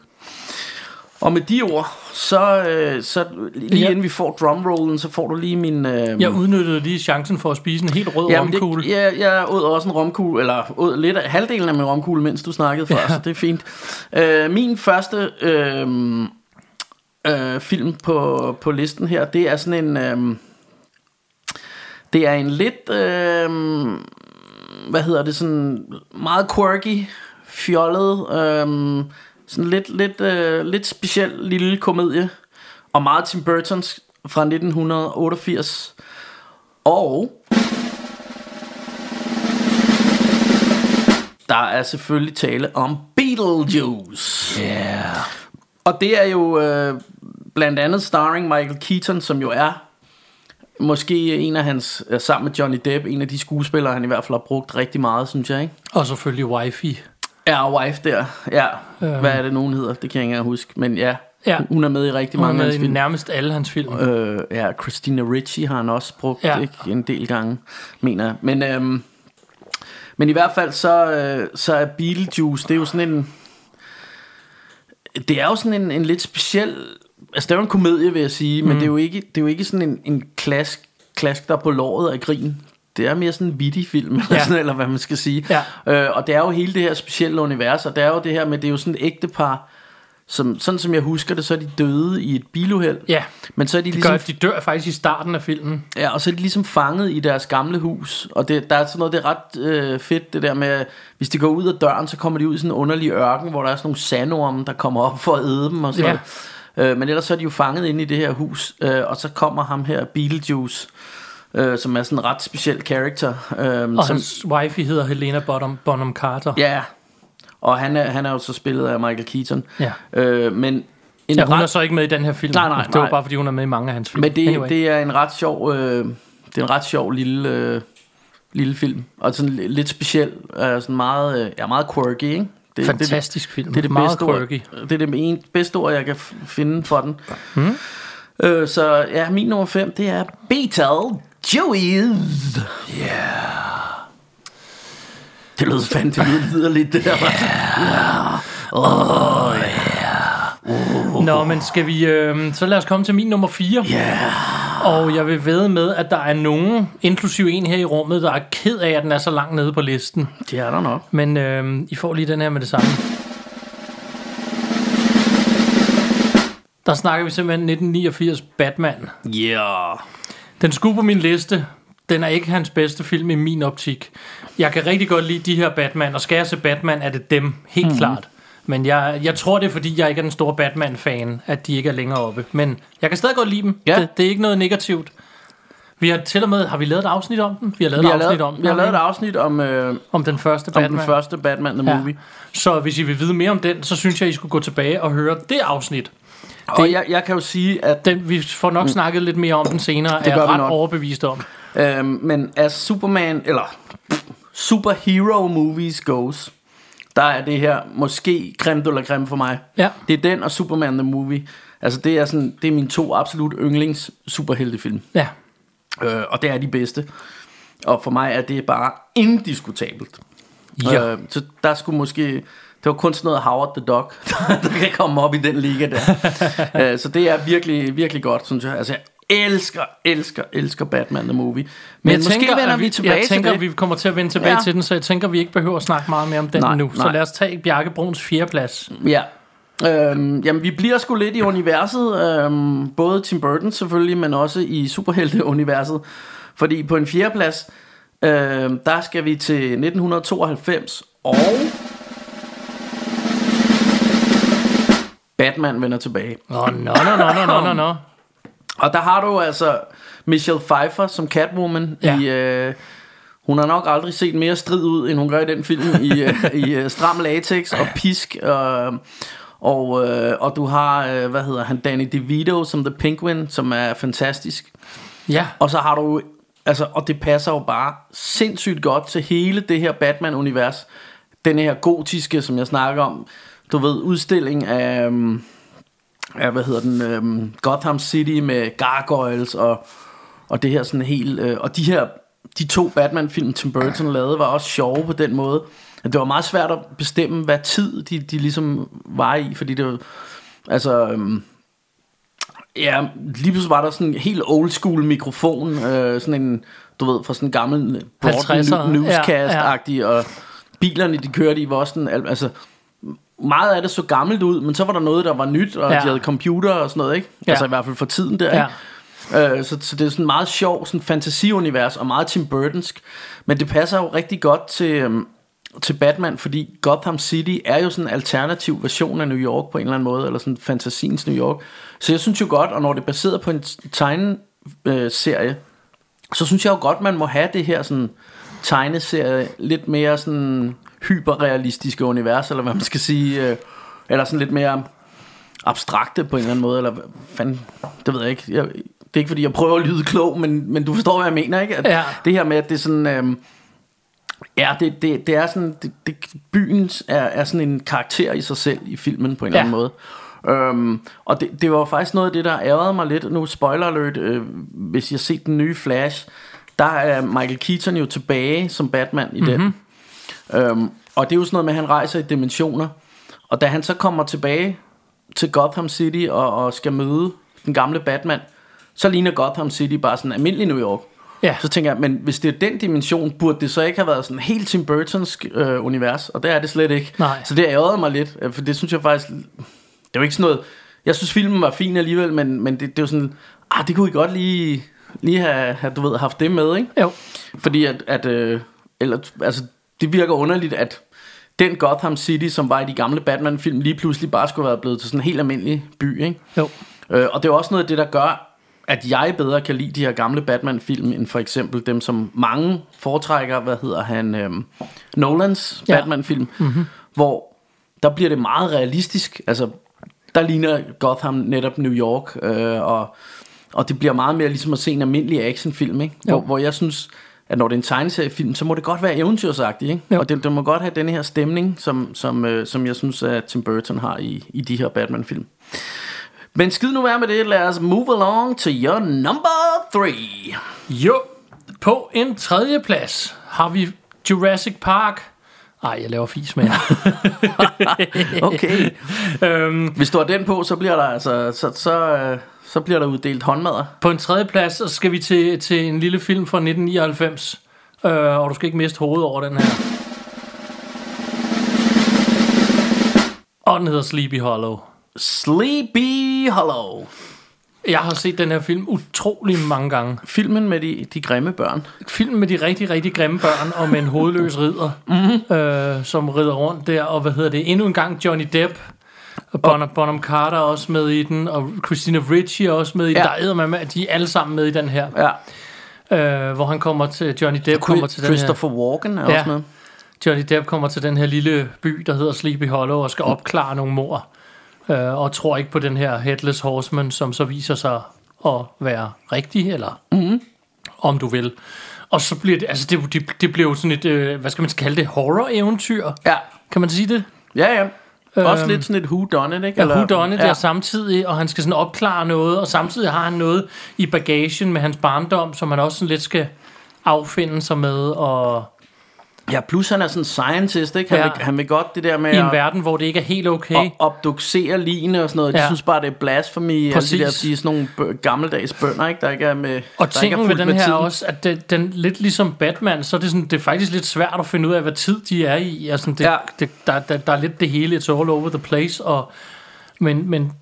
Og med de ord, så, øh, så lige Ja. inden vi får drumrollen, så får du lige min... Øh, Jeg udnyttede lige chancen for at spise en helt rød Jamen, romkugle. det, jeg, jeg åd også en romkugle, eller åd lidt af halvdelen af min romkugle, mens du snakkede før, så det er fint. Øh, min første øh, øh, film på, på listen her. Det er sådan en... Øh, det er en lidt... Øh, hvad hedder det? Sådan meget quirky, fjollet, øh, sådan lidt, lidt, øh, lidt speciel lille komedie. Og meget Tim Burtons fra 1988. Og der er selvfølgelig tale om Beetlejuice. Yeah. Og det er jo øh, blandt andet starring Michael Keaton, som jo er måske en af hans, sammen med Johnny Depp, en af de skuespillere, han i hvert fald har brugt rigtig meget, synes jeg, ikke? Og selvfølgelig wifi. Ja, wife der. Ja, Øhm. hvad er det, nogen hedder? Det kan jeg ikke engang huske. Men ja, Ja. hun er med i rigtig Hun mange af hans film. nærmest alle hans film. Øh, ja, Christina Ricci har han også brugt ja. ikke, en del gange, mener jeg. Men, øhm, men i hvert fald så, øh, så er Beetlejuice, det er jo sådan en... Det er jo sådan en, en lidt speciel... Altså det er jo en komedie, vil jeg sige, mm. men det er jo ikke, det er jo ikke sådan en, en klask, klask, der er på låret af grin. Det er mere sådan en vittig film, eller, Ja. sådan, eller hvad man skal sige. Ja. Øh, og det er jo hele det her specielle univers, og det er jo det her med, det er jo sådan et ægtepar, som, sådan som jeg husker det, så er de døde i et biluheld. Ja, Men så er de det ligesom gør, de dør faktisk i starten af filmen. Ja, og så er de ligesom fanget i deres gamle hus. Og det, der er sådan noget, det er ret øh, fedt, det der med, hvis de går ud af døren, så kommer de ud i sådan en underlig ørken, hvor der er sådan nogle sandorme, der kommer op for at æde dem og sådan Ja. noget. Øh, men ellers så er de jo fanget inde i det her hus, øh, og så kommer ham her, Beetlejuice, øh, som er sådan en ret speciel karakter. Øh, Og som, hans wifi hedder Helena Bonham, Bonham Carter. Ja, og han er, han er jo så spillet af Michael Keaton. Ja. Øh, men en Ja, hun ret- er så ikke med i den her film. Nej, nej, Det var nej. bare fordi, hun er med i mange af hans film. Men det, Anyway. det er en ret sjov, øh, det er en ret sjov lille, øh, lille film. Og sådan li- lidt speciel, øh, sådan meget, øh, ja, meget quirky, ikke? Det, Fantastisk film. Det, det er det Meget bedste ord, quirky. det er det en, bedste ord, jeg kan finde for den. Mm. Øh, så ja, min nummer 5, det er Beetlejuice. Yeah. Det lyder fandme, det lyder, lyder lidt det der. Nå, men skal vi... Øh, så lad os komme til min nummer 4. Yeah. Og jeg vil ved med, at der er nogen, inklusiv en her i rummet, der er ked af, at den er så langt nede på listen. Det er der nok. Men øh, I får lige den her med det samme. Der snakker vi simpelthen 1989 Batman. Yeah. Den skulle på min liste. Den er ikke hans bedste film i min optik. Jeg kan rigtig godt lide de her Batman, og skal jeg se Batman, er det dem, helt mm. klart. Men jeg, jeg tror, det er, fordi jeg ikke er den store Batman-fan, at de ikke er længere oppe. Men jeg kan stadig godt lide dem. Ja. Det, det er ikke noget negativt. Vi har til og med, har vi lavet et afsnit om den? Vi har lavet Vi et har afsnit lavet, om vi har lavet et afsnit om, øh, om den første om Batman. den første Batman The Ja. Movie. Så hvis I vil vide mere om den, så synes jeg, I skulle gå tilbage og høre det afsnit. Og jeg, jeg kan jo sige, at Den, vi får nok snakket lidt mere om den senere, Mm. Det er jeg ret nok. overbevist om. Øhm, men as Superman, eller superhero movies goes, der er det her måske creme de la creme for mig. Ja. Det er den og Superman the Movie. Altså det er, sådan, det er mine to absolut yndlings superheltefilm. Ja. Øh, og det er de bedste. Og for mig er det bare indiskutabelt. Ja. Øh, så der skulle måske... Det var kun sådan noget Howard the Dog, der kan komme op i den liga der. øh, så det er virkelig, virkelig godt, synes jeg. Altså, jeg elsker, elsker, elsker Batman the Movie. Men, jeg måske tænker, vender at vi tilbage jeg tænker, til det. vi kommer til at vende tilbage Ja. til den, så jeg tænker, vi ikke behøver at snakke meget mere om den Nej, nu. Så nej. lad os tage Bjarke Bruns fjerdeplads. Ja. Øhm, jamen, vi bliver sgu lidt i universet. Øhm, både Tim Burton selvfølgelig, men også i superhelte-universet. Fordi på en fjerdeplads, øhm, der skal vi til 1992, og... Batman vender tilbage. Nå, nå, nå, nå, nå, nå, nå. Og der har du altså Michelle Pfeiffer som Catwoman Ja. i... Øh, hun har nok aldrig set mere strid ud, end hun gør i den film, i, øh, i øh, stram latex og pisk. Og, og, øh, og du har, øh, hvad hedder han, Danny DeVito som The Penguin, som er fantastisk. Ja, Og så har du, altså, og det passer jo bare sindssygt godt til hele det her Batman-univers. Den her gotiske, som jeg snakker om, du ved, udstilling af, øhm, af hvad hedder den, øhm, Gotham City med gargoyles og, og det her sådan helt, øh, og de her, de to Batman-film, Tim Burton lavede, var også sjove på den måde. At Det var meget svært at bestemme, hvad tid de, de ligesom var i, fordi det var, altså, øhm, Ja, lige pludselig var der sådan en helt old school mikrofon, øh, sådan en, du ved, fra sådan en gammel 50'er, broad newscast-agtig, ja, og bilerne, de kørte i, var også sådan, al- altså, meget af det så gammelt ud, men så var der noget, der var nyt, og Ja. de havde computer og sådan noget, ikke? Ja. Altså i hvert fald for tiden der, Ja. ikke? Øh, så, så det er sådan meget sjov sådan fantasiunivers og meget Tim Burtonsk. Men det passer jo rigtig godt til, øhm, til Batman, fordi Gotham City er jo sådan en alternativ version af New York på en eller anden måde, eller sådan fantasiens New York. Så jeg synes jo godt, og når det er baseret på en tegneserie, øh, så synes jeg jo godt, man må have det her sådan tegneserie, lidt mere sådan hyperrealistiske univers, eller hvad man skal sige, øh, eller sådan lidt mere abstrakte på en eller anden måde, eller fanden, det ved jeg ikke. Jeg, det er ikke fordi, jeg prøver at lyde klog, men, men du forstår, hvad jeg mener, ikke? At Ja. Det her med, at det er sådan... Øhm, Ja, det, det, det er sådan, det, det, byen er, er sådan en karakter i sig selv i filmen på en Ja. eller anden måde. Øhm, og det, det var faktisk noget af det, der ærede mig lidt. Nu spoiler alert, øh, hvis I har set den nye Flash, der er Michael Keaton jo tilbage som Batman i den. Øhm, og det er jo sådan noget med, at han rejser i dimensioner. Og da han så kommer tilbage til Gotham City og, og skal møde den gamle Batman, så ligner Gotham City bare sådan almindelig New York. Ja. Så tænker jeg, men hvis det er den dimension, burde det så ikke have været sådan helt Tim Burtonsk øh, univers, og det er det slet ikke. Nej. Så det ærgerede mig lidt, øh, for det synes jeg faktisk, det er jo ikke sådan noget, jeg synes filmen var fin alligevel, men, men det, det jo sådan, ah, det kunne I godt lige, lige have, have, du ved, haft det med, ikke? Jo. Fordi at, at øh, eller, altså, det virker underligt, at den Gotham City, som var i de gamle Batman-film, lige pludselig bare skulle være blevet til sådan en helt almindelig by, ikke? Jo. Øh, og det er også noget af det, der gør, at jeg bedre kan lide de her gamle Batman-film, end for eksempel dem, som mange foretrækker, hvad hedder han, øhm, Nolans Ja. Batman-film, mm-hmm. hvor der bliver det meget realistisk. Altså, der ligner Gotham netop New York, øh, og, og det bliver meget mere ligesom at se en almindelig actionfilm, ikke? Jo. Hvor, hvor jeg synes, at når det er en tegneseriefilm, så må det godt være eventyrsagtigt, ikke? Jo. Og det, det må godt have den her stemning, som, som, øh, som jeg synes, at Tim Burton har i, i de her Batman-film. Men skid nu være med det, lad os move along to your number three. Jo, på en tredje plads har vi Jurassic Park. Ej, jeg laver fis med jer. Okay. øhm, Hvis du har den på, så bliver der altså, så, så, øh, så bliver der uddelt håndmadder. på en tredje plads så skal vi til, til en lille film fra 1999. Øh, og du skal ikke miste hovedet over den her. Og den hedder Sleepy Hollow. Sleepy Hollow. Jeg har set den her film utrolig mange gange. Filmen med de, de grimme børn. Film med de rigtig, rigtig grimme børn og med en hovedløs ridder, mm-hmm. øh, som rider rundt der. Og hvad hedder det? Endnu en gang Johnny Depp. Og Bonham, Bonham Carter er også med i den, og Christina Ricci er også med i den. Ja. Der er med, de er alle sammen med i den her. Ja. Øh, hvor han kommer til, Johnny Depp kommer til den her. Christopher Walken er Ja. også med. Johnny Depp kommer til den her lille by, der hedder Sleepy Hollow, og skal opklare nogle mor. Øh, og tror ikke på den her Headless Horseman, som så viser sig at være rigtig, eller mm-hmm. om du vil. Og så bliver det, altså det, det, det bliver jo sådan et, øh, hvad skal man kalde det, horror-eventyr. Ja. Kan man sige det? Ja, ja. Også Øhm, lidt sådan et who done it, ikke? Ja, who done it ja. der samtidig, og han skal sådan opklare noget, og samtidig har han noget i bagagen med hans barndom, som han også sådan lidt skal affinde sig med, og Ja, plus han er sådan en scientist, ikke? Han, Ja. vil, han vil godt det der med i en at verden, hvor det ikke er helt okay. og obducere ligene og sådan noget. De Ja. synes bare, det er blasphemy. Alle Præcis. de der, de er sådan nogle gammeldags bønder, ikke? Der ikke er med Og tingen ved den her er tiden. også, at den, den lidt ligesom Batman, så er det, sådan, det er faktisk lidt svært at finde ud af, hvad tid de er i. Altså, det, Ja. det, der, der, der er lidt det hele, it's all over the place. Og, men, men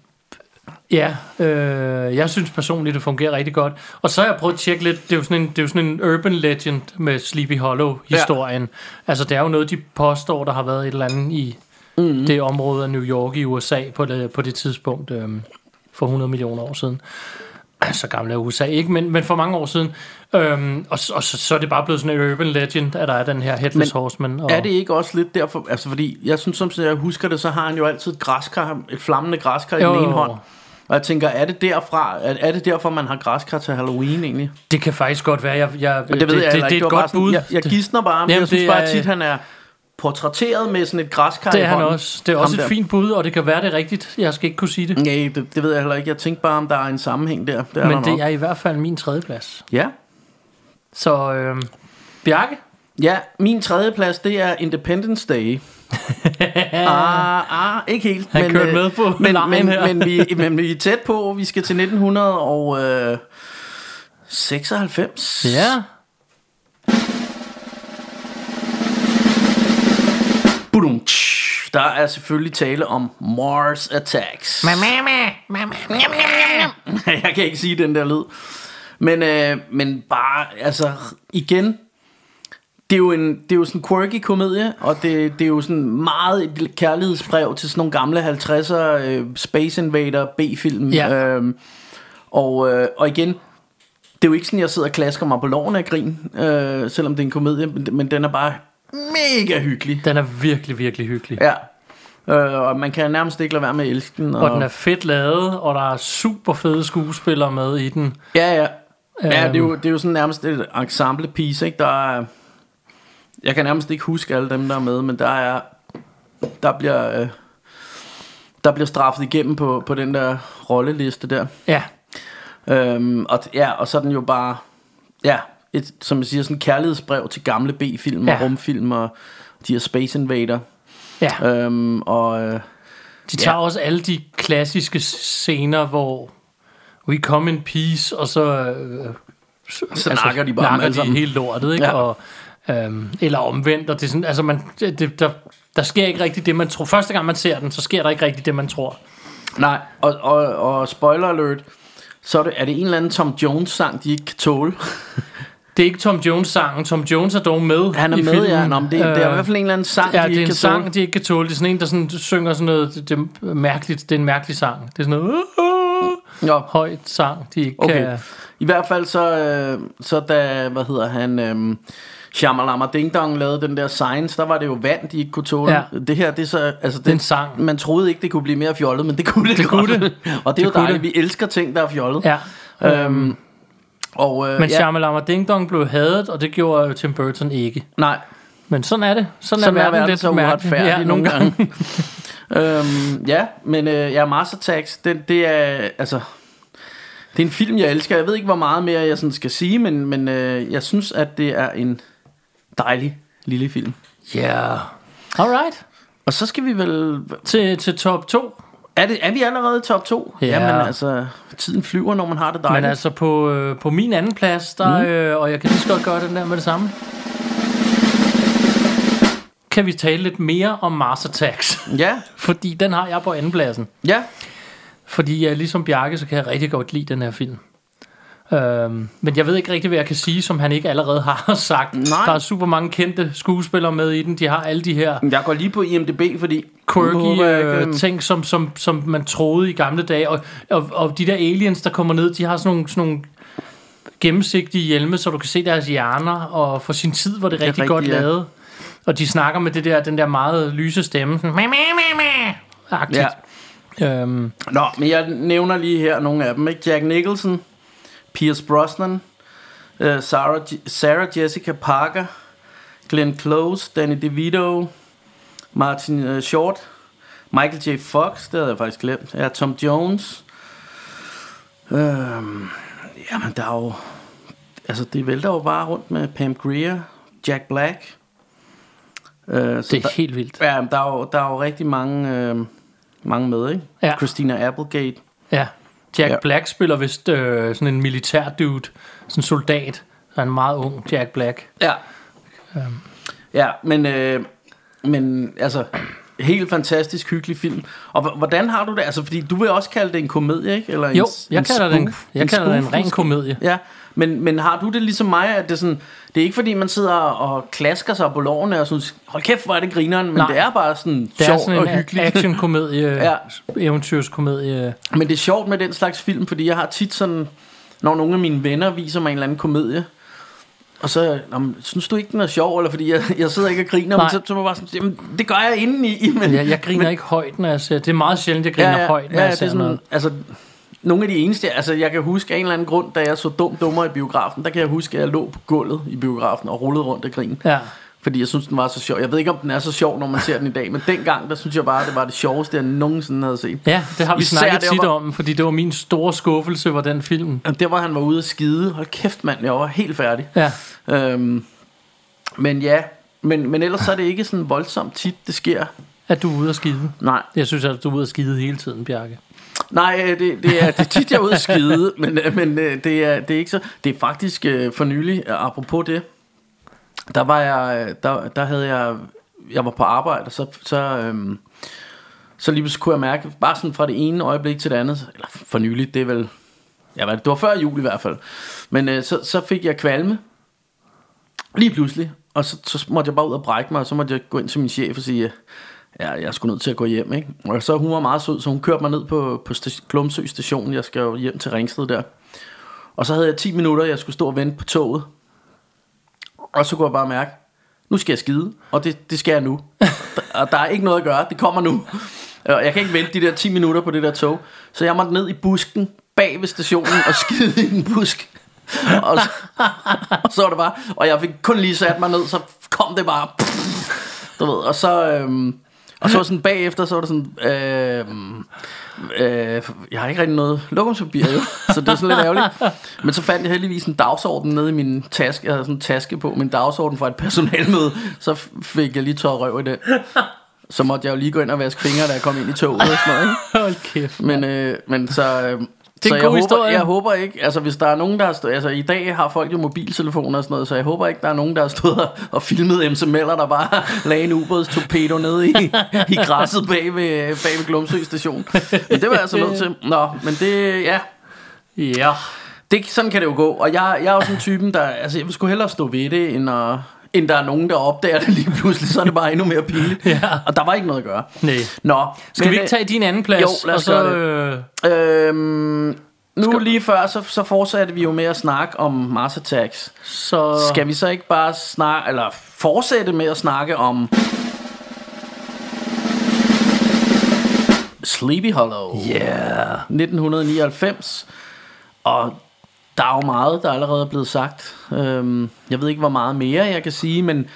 ja, øh, jeg synes personligt, det fungerer rigtig godt. Og så har jeg prøvet at tjekke lidt, det er jo sådan en, det er jo sådan en urban legend med Sleepy Hollow-historien. Ja. Altså, det er jo noget, de påstår, der har været et eller andet i mm. det område af New York i USA på det, på det tidspunkt øh, for 100 millioner år siden så gammel er USA ikke, men, men for mange år siden. Øhm, og og så, så er det bare blevet sådan en urban legend, at der er den her Headless Men Horseman. Og, Er det ikke også lidt derfor, altså fordi, jeg synes som jeg husker det, så har han jo altid græskar, et flammende græskar i den ene hånd. Og jeg tænker, er det derfra, er, er det derfor, man har græskar til Halloween egentlig? Det kan faktisk godt være. Jeg, jeg, Men det, ved det, jeg det, det, ikke. er et godt sådan- bud. Jeg, jeg Det- gidsner bare, men Jamen, jeg synes det bare tit, han er portrætteret med sådan et græskar det er han også. Det er også Ham et der. fint bud, og det kan være det er rigtigt. Jeg skal ikke kunne sige det. Nej, det, det ved jeg heller ikke. Jeg tænkte bare, om der er en sammenhæng der. Det er Men der det nok. er i hvert fald min tredje plads. Ja. Så øhm, Bjarke? Ja, min tredje plads, det er Independence Day. ah, ah, ikke helt. Han kørte øh, med på men, men, her. men, vi, men vi er tæt på. Vi skal til 1996. Ja. Budum, der er selvfølgelig tale om Mars Attacks. jeg kan ikke sige den der lyd. Men, øh, men bare, altså, igen, det er jo, en, det er jo sådan en quirky komedie, og det, det er jo sådan meget et kærlighedsbrev til sådan nogle gamle 50'er øh, Space Invader B-film. Ja. Øhm, og, øh, og igen, det er jo ikke sådan, jeg sidder og klasker mig på loven af grin, øh, selvom det er en komedie, men, men den er bare mega hyggelig. Den er virkelig, virkelig hyggelig. Ja. Øh, og man kan nærmest ikke lade være med at elske den. Og, Og den er fedt lavet, og der er super fede skuespillere med i den. Ja, ja. Ja, det er, jo, det er jo sådan nærmest et ensemble piece, ikke? Der er, jeg kan nærmest ikke huske alle dem, der er med, men der er, der bliver, øh, der bliver straffet igennem på, på den der rolleliste der. Ja, Øhm, og, ja, og så er den jo bare, ja, et, som jeg siger, sådan et kærlighedsbrev til gamle B-film Ja. og rumfilm og de her Space Invader. ja. Øhm, og øh, De tager Ja. også alle de klassiske scener, hvor we come in peace, og så... Øh, så nakker de bare nakker de helt lortet, ikke? Ja. Og, øhm, eller omvendt, og det er sådan, altså man, det, der, der sker ikke rigtigt det, man tror. Første gang man ser den, så sker der ikke rigtigt det, man tror. Nej, og, og, og spoiler alert, så er det, er det en eller anden Tom Jones sang, de ikke kan tåle. Det er ikke Tom Jones sangen. Tom Jones er dog med Han er i med, filmen. ja. Nå, men det, det er i Øh, hvert fald en eller anden sang, Ja, de det er ikke en kan sang, tåle. de ikke kan tåle. Det er sådan en, der sådan, synger sådan noget, det, det er mærkeligt, det er en mærkelig sang. Det er sådan noget, uh, Jo, højt sang, de ikke okay. kan... I hvert fald så, øh, så da, hvad hedder han, øh, Shamalama Ding Dong lavede den der Science, der var det jo vand, de ikke kunne tåle. Ja. Det her, det er så, altså Det er en det, sang. man troede ikke, det kunne blive mere fjollet, men det kunne det, det kunne godt. det. Og det er Det jo kunne dejligt, det. vi elsker ting, der er fjollet. Ja. Øhm, og, øh, Men ja, Shyamalan Ding Dong blev hadet, og det gjorde jo Tim Burton ikke. nej, Men sådan er det. Sådan, Sådan er er verden, verden lidt så uretfærdig nogle gange. øhm, ja, men øh, ja, Mars Attacks, det, det er, altså, det er en film, jeg elsker. Jeg ved ikke, hvor meget mere jeg sådan skal sige, men, men øh, jeg synes, at det er en dejlig lille film. Ja. Yeah. Alright. Og så skal vi vel... Til, til top 2. Er, det, er vi allerede i top 2? Ja. Jamen altså, tiden flyver, når man har det dejligt. Men altså på, øh, på min anden plads, der, mm. øh, og jeg kan lige så godt gøre den der med det samme, kan vi tale lidt mere om Mars Attacks. Ja, Fordi den har jeg på anden pladsen. ja. Fordi jeg ligesom Bjarke, så kan jeg rigtig godt lide den her film. Øhm, men jeg ved ikke rigtig, hvad jeg kan sige, som han ikke allerede har sagt. Nej. Der er super mange kendte skuespillere med i den. De har alle de her Jeg går lige på IMDb, fordi... quirky øh, øhm, ting, som, som, som man troede i gamle dage. Og, og, og de der aliens, der kommer ned, de har sådan nogle, sådan nogle gennemsigtige hjelme, så du kan se deres hjerner, og for sin tid var det, er rigtig rigtigt, godt ja. lavet. Og de snakker med det der, den der meget lyse stemme. Sådan, mæ, mæ, mæ, mæ, agtigt. Ja. Øhm, Nå, men jeg nævner lige her nogle af dem. Ikke? Jack Nicholson, Pierce Brosnan, uh, Sarah, Sarah Jessica Parker, Glenn Close, Danny DeVito, Martin uh, Short, Michael J. Fox, det havde jeg faktisk glemt. Ja, Tom Jones. Øhm, jamen, der er jo... Altså, det vælter jo bare rundt med Pam Grier, Jack Black. Uh, så det er der, helt vildt. Ja, men der er jo, der er jo rigtig mange, øh, mange med, ikke? Ja. Christina Applegate. Ja. Jack Ja. Black spiller vist øh, sådan en militær dude, sådan en soldat. Så han er en meget ung Jack Black. Ja. Ja, men, øh, men altså, helt fantastisk hyggelig film. Og hvordan har du det? Altså, fordi du vil også kalde det en komedie, ikke? Eller en, Jo, jeg en kalder en, spoof? jeg kalder det en spoof ren komedie. Ja, men, men har du det ligesom mig, at det er sådan, det er ikke fordi, man sidder og klasker sig på lårene og synes, hold kæft, hvor er det grineren, men Nej. det er bare sådan Det er sjovt sådan og en hyggeligt. actionkomedie, ja. eventyrskomedie. Men det er sjovt med den slags film, fordi jeg har tit sådan, når nogle af mine venner viser mig en eller anden komedie, og så, "Nå, synes du ikke, den er sjov, eller fordi jeg, jeg sidder ikke og griner, Nej. men så, så må jeg bare sådan, jamen, det gør jeg indeni. Men, Jeg, jeg griner ikke højt, når jeg ser Det er meget sjældent, jeg griner ja, ja, højt, når ja, jeg det ser er sådan, noget. altså, nogle af de eneste, altså jeg kan huske af en eller anden grund, da jeg så dum dummer i biografen, der kan jeg huske, at jeg lå på gulvet i biografen og rullede rundt og grin. Ja. Fordi jeg synes, den var så sjov. Jeg ved ikke, om den er så sjov, når man ser den i dag, men dengang, der synes jeg bare, det var det sjoveste, jeg nogensinde havde set. ja, det har vi Især snakket tit om, fordi det var min store skuffelse, var den film. Og Der, hvor han var ude at skide, hold kæft mand, jeg var helt færdig. Ja, Øhm, men ja, men, men ellers så er det ikke sådan voldsomt tit, det sker. at du er ude at skide. Nej, Jeg synes, at du er ude at skide hele tiden, Bjarke. Nej øh, det, det, er, det er tit, jeg er ude at skide, men, øh, men øh, det, er, det er ikke så... Det er faktisk for nylig, apropos det, der var jeg, øh, der, der havde jeg jeg var på arbejde, og så, så, øhm, så lige pludselig kunne jeg mærke, bare sådan fra det ene øjeblik til det andet, eller for nyligt, det er vel, ja, det? Var før jul i hvert fald, men øh, så, så fik jeg kvalme, lige pludselig, og så, så måtte jeg bare ud og brække mig, og så måtte jeg gå ind til min chef og sige, ja, jeg er sgu nødt til at gå hjem, ikke? Og så hun var meget sød, så hun kørte mig ned på, på Klumsø Glumsø station, jeg skal jo hjem til Ringsted der, og så havde jeg 10 minutter, jeg skulle stå og vente på toget, og så kunne jeg bare mærke, nu skal jeg skide, og det, det skal jeg nu. og der er ikke noget at gøre, det kommer nu. Og jeg kan ikke vente de der 10 minutter på det der tog. Så jeg måtte ned i busken bag ved stationen og skide i en busk. Og så, og så var det bare, og jeg fik kun lige sat mig ned, så kom det bare, du ved, og så, øhm, og så var sådan bagefter, så var det sådan, øhm, øh, jeg har ikke rigtig noget lokumspapir jo, så det er sådan lidt ærgerligt. Men så fandt jeg heldigvis en dagsorden nede i min taske, jeg havde sådan en taske på, min dagsorden fra et personalmøde, så fik jeg lige tørret røv i den. Så måtte jeg jo lige gå ind og vaske fingre, da jeg kom ind i toget og sådan noget, ikke? Hold kæft. Men, øh, men så... Øh, Det er så en jeg god håber, historie. jeg håber ikke, altså hvis der er nogen, der har stået, altså i dag har folk jo mobiltelefoner og sådan noget, så jeg håber ikke, der er nogen, der har stået og, og filmet MC Meller, der bare lagde en ubådstorpedo nede i, i græsset bag ved, bag ved Glumsø station. Men det var jeg altså nødt til. Nå, men det, ja, Ja. det, sådan kan det jo gå. Og jeg, jeg er jo sådan typen, der, altså jeg vil sgu hellere stå ved det, end, at, end der er nogen, der opdager det lige pludselig, så er det bare endnu mere pinligt. Ja. Og der var ikke noget at gøre. Nej. Nå, Skal men, vi ikke tage din anden plads? Jo, lad os og så, gøre øh, Øhm, nu Skal- lige før, så, så fortsatte vi jo med at snakke om Mars Attacks. så... Skal vi så ikke bare snakke, eller fortsætte med at snakke om Sleepy Hollow? Yeah. 1999. Og der er jo meget, der allerede er blevet sagt. Øhm, jeg ved ikke, hvor meget mere jeg kan sige, men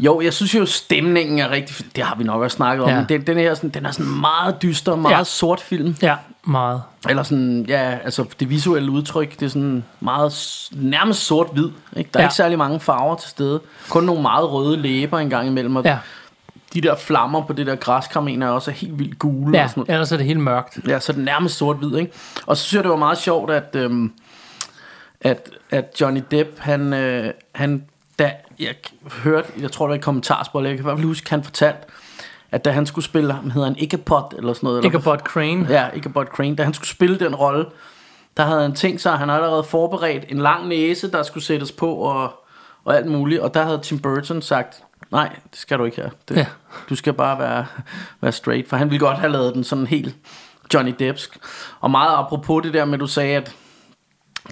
jo, jeg synes jo, stemningen er rigtig... Det har vi nok også snakket om. Ja. Den, den, er sådan, den er sådan meget dyster, meget Ja. sort film. Ja, meget. Eller sådan, ja, altså det visuelle udtryk, det er sådan meget, nærmest sort-hvid. Ikke? Der er Ja. ja. ikke særlig mange farver til stede. Kun nogle meget røde læber en gang imellem. Og Ja, de der flammer på det der græskar, mener jeg også er helt vildt gule. ja Og sådan noget. ellers er det helt mørkt. Ja, så det er nærmest sort-hvid, ikke? Og så synes jeg, det var meget sjovt, at, øhm, at, at Johnny Depp, han, øh, han da jeg hørte, jeg tror, det var i kommentarspil, jeg kan i hvert fald huske, han fortalte, at da han skulle spille, ham hedder han Ichabod, eller sådan noget. Ichabod Crane. Ja, Ichabod Crane. Da han skulle spille den rolle, der havde han tænkt sig, at han allerede forberedt en lang næse, der skulle sættes på og, og alt muligt. Og der havde Tim Burton sagt, nej, det skal du ikke have. Det, Ja. Du skal bare være, være straight, for han ville godt have lavet den sådan helt Johnny Deppsk. Og meget apropos det der med, du sagde, at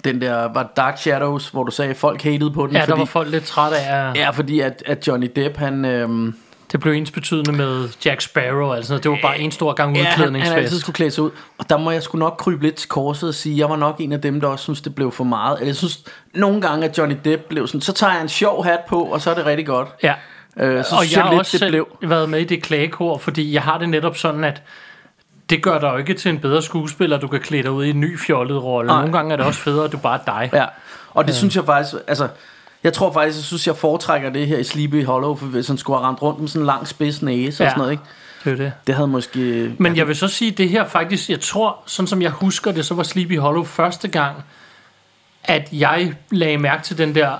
den der var Dark Shadows, hvor du sagde, at folk hatede på den. Ja, der fordi, var folk lidt trætte af, Ja, fordi at, at Johnny Depp, han... Øhm, det blev ens betydende med Jack Sparrow og alt sådan noget. Det var bare en stor gang Ja, han, han udklædningsfest. altid skulle klæde sig ud. Og der må jeg sgu nok krybe lidt til korset og sige, jeg var nok en af dem, der også synes, det blev for meget. Eller jeg synes nogle gange, at Johnny Depp blev sådan, så tager jeg en sjov hat på, og så er det rigtig godt. Ja. Øh, så og jeg har lidt, også det blev. været med i det klagekor, fordi jeg har det netop sådan, at det gør dig jo ikke til en bedre skuespiller, du kan klæde dig ud i en ny fjollet rolle. Nogle gange er det også federe, at du bare er dig. Ja, og det synes jeg faktisk, altså, jeg tror faktisk, jeg synes, jeg foretrækker det her i Sleepy Hollow, for hvis han skulle have rendt rundt med sådan en lang spids næse Ja. og sådan noget, ikke? Det det. Det havde måske... Men jeg vil så sige, at det her faktisk, jeg tror, sådan som jeg husker det, så var Sleepy Hollow første gang, at jeg lagde mærke til den der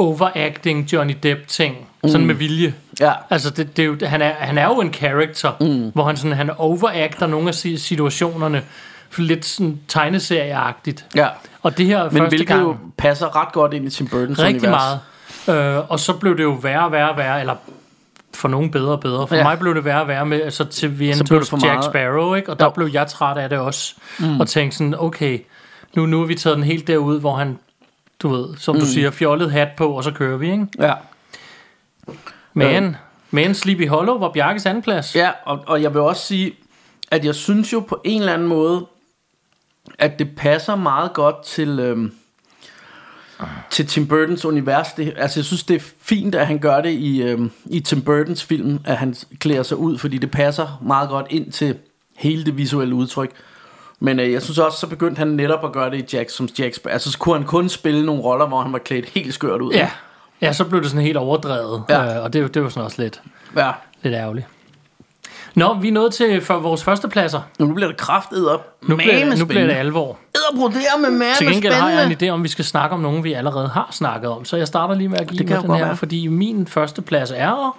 overacting Johnny Depp ting, mm. sådan med vilje. Ja, Altså, det, det er jo, han, er, han er jo en character, mm. hvor han, sådan, han overacter nogle af si- situationerne, lidt sådan tegneserieagtigt. ja. Og det her Men første hvilket gang, jo passer ret godt ind i Tim Burton's rigtig univers. meget. Øh, og så blev det jo værre og værre og værre, eller for nogen bedre og bedre. For ja. Mig blev det værre og værre med, altså til vi endte Jack meget. Sparrow, ikke? og der Jo. blev jeg træt af det også. Mm. Og tænkte sådan, okay, nu, nu er vi taget den helt derud, hvor han, du ved, som mm. du siger, fjollet hat på, og så kører vi, ikke? Ja. Men, Øh. men Sleepy Hollow var Bjarkes anden plads. Ja, og, og jeg vil også sige, at jeg synes jo på en eller anden måde, at det passer meget godt til, øhm, til Tim Burtons univers. Det, altså jeg synes, det er fint, at han gør det i, øhm, i Tim Burtons film, at han klæder sig ud, fordi det passer meget godt ind til hele det visuelle udtryk. Men øh, jeg synes også, så begyndte han netop at gøre det i Jack som Jack. Altså så kunne han kun spille nogle roller, hvor han var klædt helt skørt ud. Ja, ja så blev det sådan helt overdrevet, Ja. øh, og det, det var sådan også lidt, ja. lidt ærgerligt. Nå, vi er nået til for vores første pladser. Nu bliver det kraftet op. Nu bliver, det, nu bliver det alvor. brodere med mere Til gengæld har jeg en idé om, vi skal snakke om nogen, vi allerede har snakket om. Så jeg starter lige med at give Det mig den her, være. fordi min første plads er...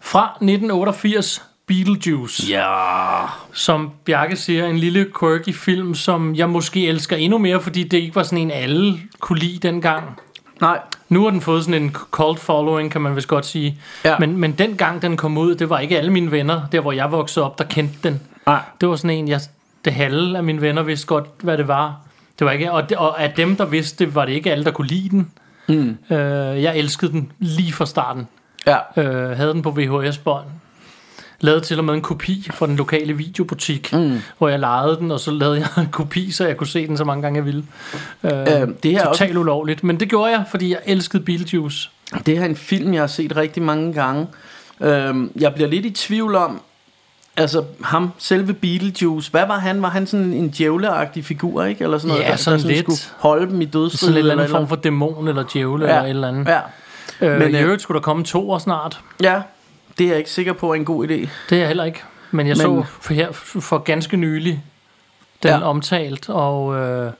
Fra 1988, Beetlejuice. Ja. Som Bjarke siger, en lille quirky film, som jeg måske elsker endnu mere, fordi det ikke var sådan en, alle kunne lide dengang. Nej. Nu har den fået sådan en cult following, kan man vist godt sige. Ja. Men, men dengang den kom ud, det var ikke alle mine venner, der hvor jeg voksede op, der kendte den. Nej. Det var sådan en, jeg, det halve af mine venner vidste godt, hvad det var. Det var ikke, og, det, og af dem, der vidste det, var det ikke alle, der kunne lide den. Mm. Øh, jeg elskede den lige fra starten. Ja. Øh, havde den på VHS-bånd. Lavede til og med en kopi fra den lokale videobutik, mm. hvor jeg lejede den, og så lavede jeg en kopi, så jeg kunne se den så mange gange jeg ville. Øh, Øh, det, her er også, Totalt ulovligt, men det gjorde jeg, fordi jeg elskede Beetlejuice. det her er en film, jeg har set rigtig mange gange. Øhm, jeg bliver lidt i tvivl om, altså ham, selve Beetlejuice, hvad var han? Var han sådan en djævleagtig figur, ikke? Eller sådan noget, Ja, der, sådan der lidt. skulle holde dem i dødsstrid? Sådan en eller anden form for dæmon eller djævle ja. eller et eller andet. Ja. Øh, Men, men, I øh, øvrigt skulle der komme to år snart. ja, det er jeg ikke sikker på er en god idé. Det er jeg heller ikke. Men jeg Men- så for, her for ganske nylig den Ja. omtalt, og... Øh,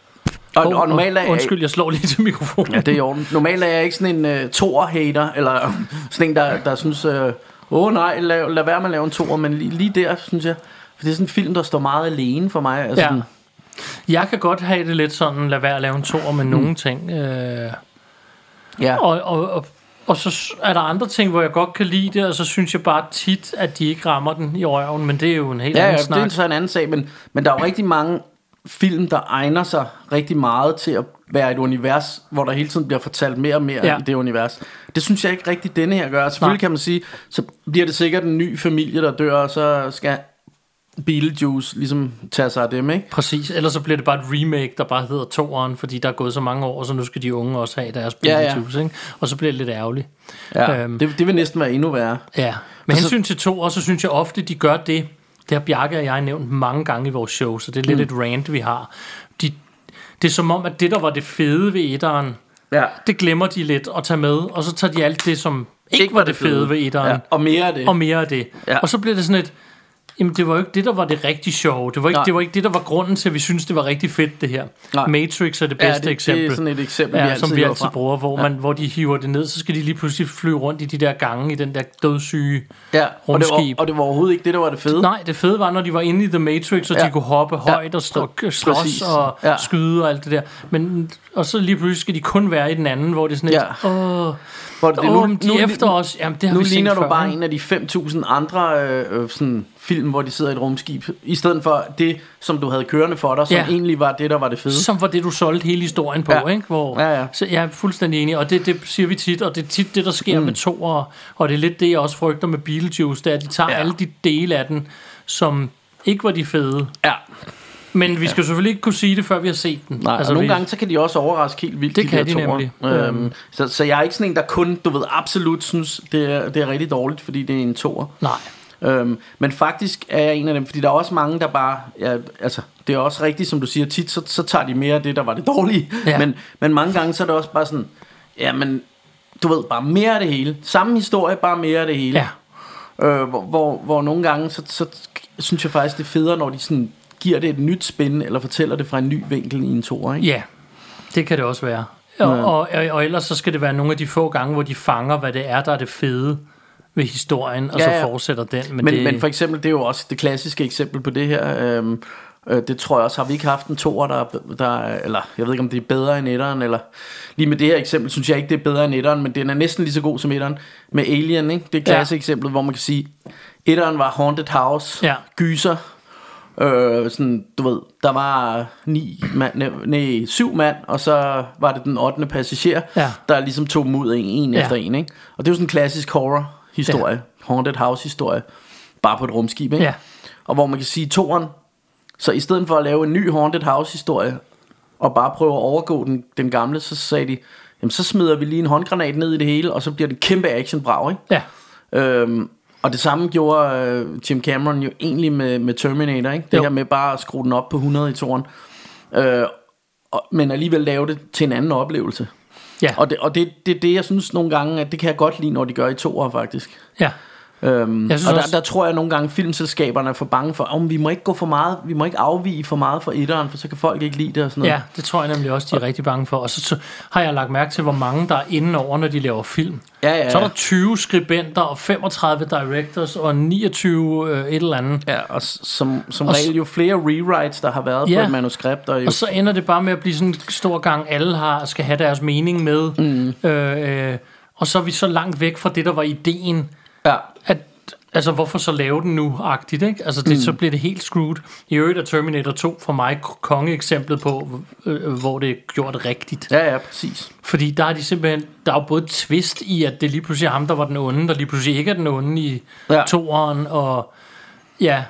Og, hov, og normalt er Undskyld, jeg slår lige til mikrofonen. Ja, det er i orden. Normalt er jeg ikke sådan en uh, toer-hater, eller sådan en, der, der synes, åh uh, oh, nej, lad, lad være med at lave en toer, men lige, lige der, synes jeg, for det er sådan en film, der står meget alene for mig. Altså, Ja. sådan, Jeg kan godt have det lidt sådan, lad være at lave en tor med mm. nogle ting. Øh, ja. og, og, og, og så er der andre ting, hvor jeg godt kan lide det, og så synes jeg bare tit, at de ikke rammer den i røven, men det er jo en helt Ja, ja, anden det snak. er så en anden sag, men, men der er jo rigtig mange film, der egner sig rigtig meget til at være et univers, hvor der hele tiden bliver fortalt mere og mere ja. Ja. i det univers. Det synes jeg ikke rigtig denne her gør. Selvfølgelig Nej. kan man sige, så bliver det sikkert en ny familie, der dør, og så skal Beetlejuice ligesom tage sig af dem, ikke? Præcis, ellers så bliver det bare et remake, der bare hedder toeren, fordi der er gået så mange år, så nu skal de unge også have deres Ja, ja. Beetlejuice, ikke? Og så bliver det lidt ærgerligt. Ja, Øhm. det, det vil næsten være endnu værre. Ja, med så- hensyn til to, og så synes jeg ofte, de gør det, det har Bjarke og jeg nævnt mange gange i vores show, så det er lidt Mm. et rant, vi har. De, det er som om, at det, der var det fede ved etteren, Ja. det glemmer de lidt at tage med, og så tager de alt det, som ikke, ikke var det fede ved etteren, Ja, og mere af det. og mere af det. Ja. Og så bliver det sådan et, jamen det var jo ikke det, der var det rigtig sjove. Det var ikke, Nej. det var ikke det, der var grunden til, at vi synes det var rigtig fedt, det her. Nej. Matrix er det Ja, bedste det, eksempel. det er sådan et eksempel, vi Ja, altid som vi altid bruger, hvor, Ja. man, hvor de hiver det ned, så skal de lige pludselig flyve rundt i de der gange, i den der dødssyge Ja, og det, var, rumskib. og det var overhovedet ikke det, der var det fede. Nej, det fede var, når de var inde i The Matrix, og Ja. ja. de kunne hoppe højt og stå, Præ- slås præcis. og Ja. ja. skyde og alt det der. Men, og så lige pludselig skal de kun være i den anden, hvor det er sådan Ja. et, åh, Hvor det, åh, men de er efter os. Jamen, det har nu vi ligner du før, bare en af de 5.000 andre øh, øh, sådan, film, hvor de sidder i et rumskib. I stedet for det, som du havde kørende for dig, som Ja. egentlig var det, der var det fede. Som var det, du solgte hele historien på, Ja. ja. ikke? Hvor, Ja, ja. Så jeg er fuldstændig enig, og det, det siger vi tit, og det er tit det, der sker mm. med to, og, det er lidt det, jeg også frygter med Beetlejuice, det er, at de tager Ja. ja. alle de dele af den, som ikke var de fede. Ja. Men vi skal selvfølgelig ikke kunne sige det, før vi har set den. Nej, altså, og nogle vi, gange, så kan de også overraske helt vildt, Det de kan de toer. nemlig. Øhm, så, så jeg er ikke sådan en, der kun, du ved, absolut synes, det er, det er rigtig dårligt, fordi det er en toer. Nej. Øhm, men faktisk er jeg en af dem, fordi der er også mange, der bare, ja, altså, det er også rigtigt, som du siger, tit så, så tager de mere af det, der var det dårlige. Ja. Men, men mange gange, så er det også bare sådan, ja, men du ved, bare mere af det hele. Samme historie, bare mere af det hele. Ja. Øh, hvor, hvor, hvor nogle gange, så, så synes jeg faktisk, det er federe, når de sådan giver det et nyt spin, eller fortæller det fra en ny vinkel i en toer, ikke? Ja, det kan det også være. Og, og, og, og ellers så skal det være nogle af de få gange, hvor de fanger, hvad det er, der er det fede ved historien, og Ja, så ja. fortsætter den. Men, Men, det, men for eksempel, det er jo også det klassiske eksempel på det her. Øhm, øh, det tror jeg også, har vi ikke haft en toer, der, er- der er- eller jeg ved ikke, om det er bedre end etteren, eller lige med det her eksempel, synes jeg ikke, det er bedre end etteren, men den er næsten lige så god som etteren med Alien, ikke? Det er klassisk Ja. eksempel, hvor man kan sige, etteren var Haunted House, Ja. gyser, Øh, sådan, du ved, der var ni mand, nej, syv mand, og så var det den 8. passager, Ja. der ligesom tog dem ud en, en Ja. efter en, ikke? Og det er jo sådan en klassisk horror-historie, ja. haunted house-historie, bare på et rumskib, ikke? Ja. Og hvor man kan sige toren, så i stedet for at lave en ny haunted house-historie, og bare prøve at overgå den, den gamle, så sagde de, jamen så smider vi lige en håndgranat ned i det hele, og så bliver det kæmpe actionbrag, ikke? Ja, Øhm, og det samme gjorde øh, Jim Cameron jo egentlig med, med Terminator, ikke? Det Jo. her med bare at skrue den op på 100 i toren. Øh, og, men alligevel lave det til en anden oplevelse. Ja, Og det, og det, det er det, jeg synes nogle gange, at det kan jeg godt lide, når de gør i toer faktisk. ja. Øhm, Jeg synes og der, også- der tror jeg nogle gange, filmselskaberne er for bange for, om vi må ikke gå for meget, vi må ikke afvige for meget fra etteren, for så kan folk ikke lide det og sådan noget. Ja, det tror jeg nemlig også, de er rigtig bange for. Og så, så har jeg lagt mærke til, hvor mange der er inde over, når de laver film. Ja, ja, Så er ja. der 20 skribenter og 35 directors og 29 øh, et eller andet. Ja, og som, som Og regel jo flere rewrites, der har været Ja. på et manuskript, og jo Og så ender det bare med at blive sådan en stor gang, alle har, skal have deres mening med. Mm. Øh, øh, og så er vi så langt væk fra det, der var ideen, ja, altså hvorfor så lave den nu agtigt, ikke? Altså det, mm. så bliver det helt screwed. I øvrigt er Terminator 2 for mig kongeeksemplet på, øh, hvor det er gjort rigtigt. ja, ja, præcis. Fordi der er de simpelthen, der er jo både twist i, at det lige pludselig er ham, der var den onde, der lige pludselig ikke er den onde i Ja. toeren, og ja,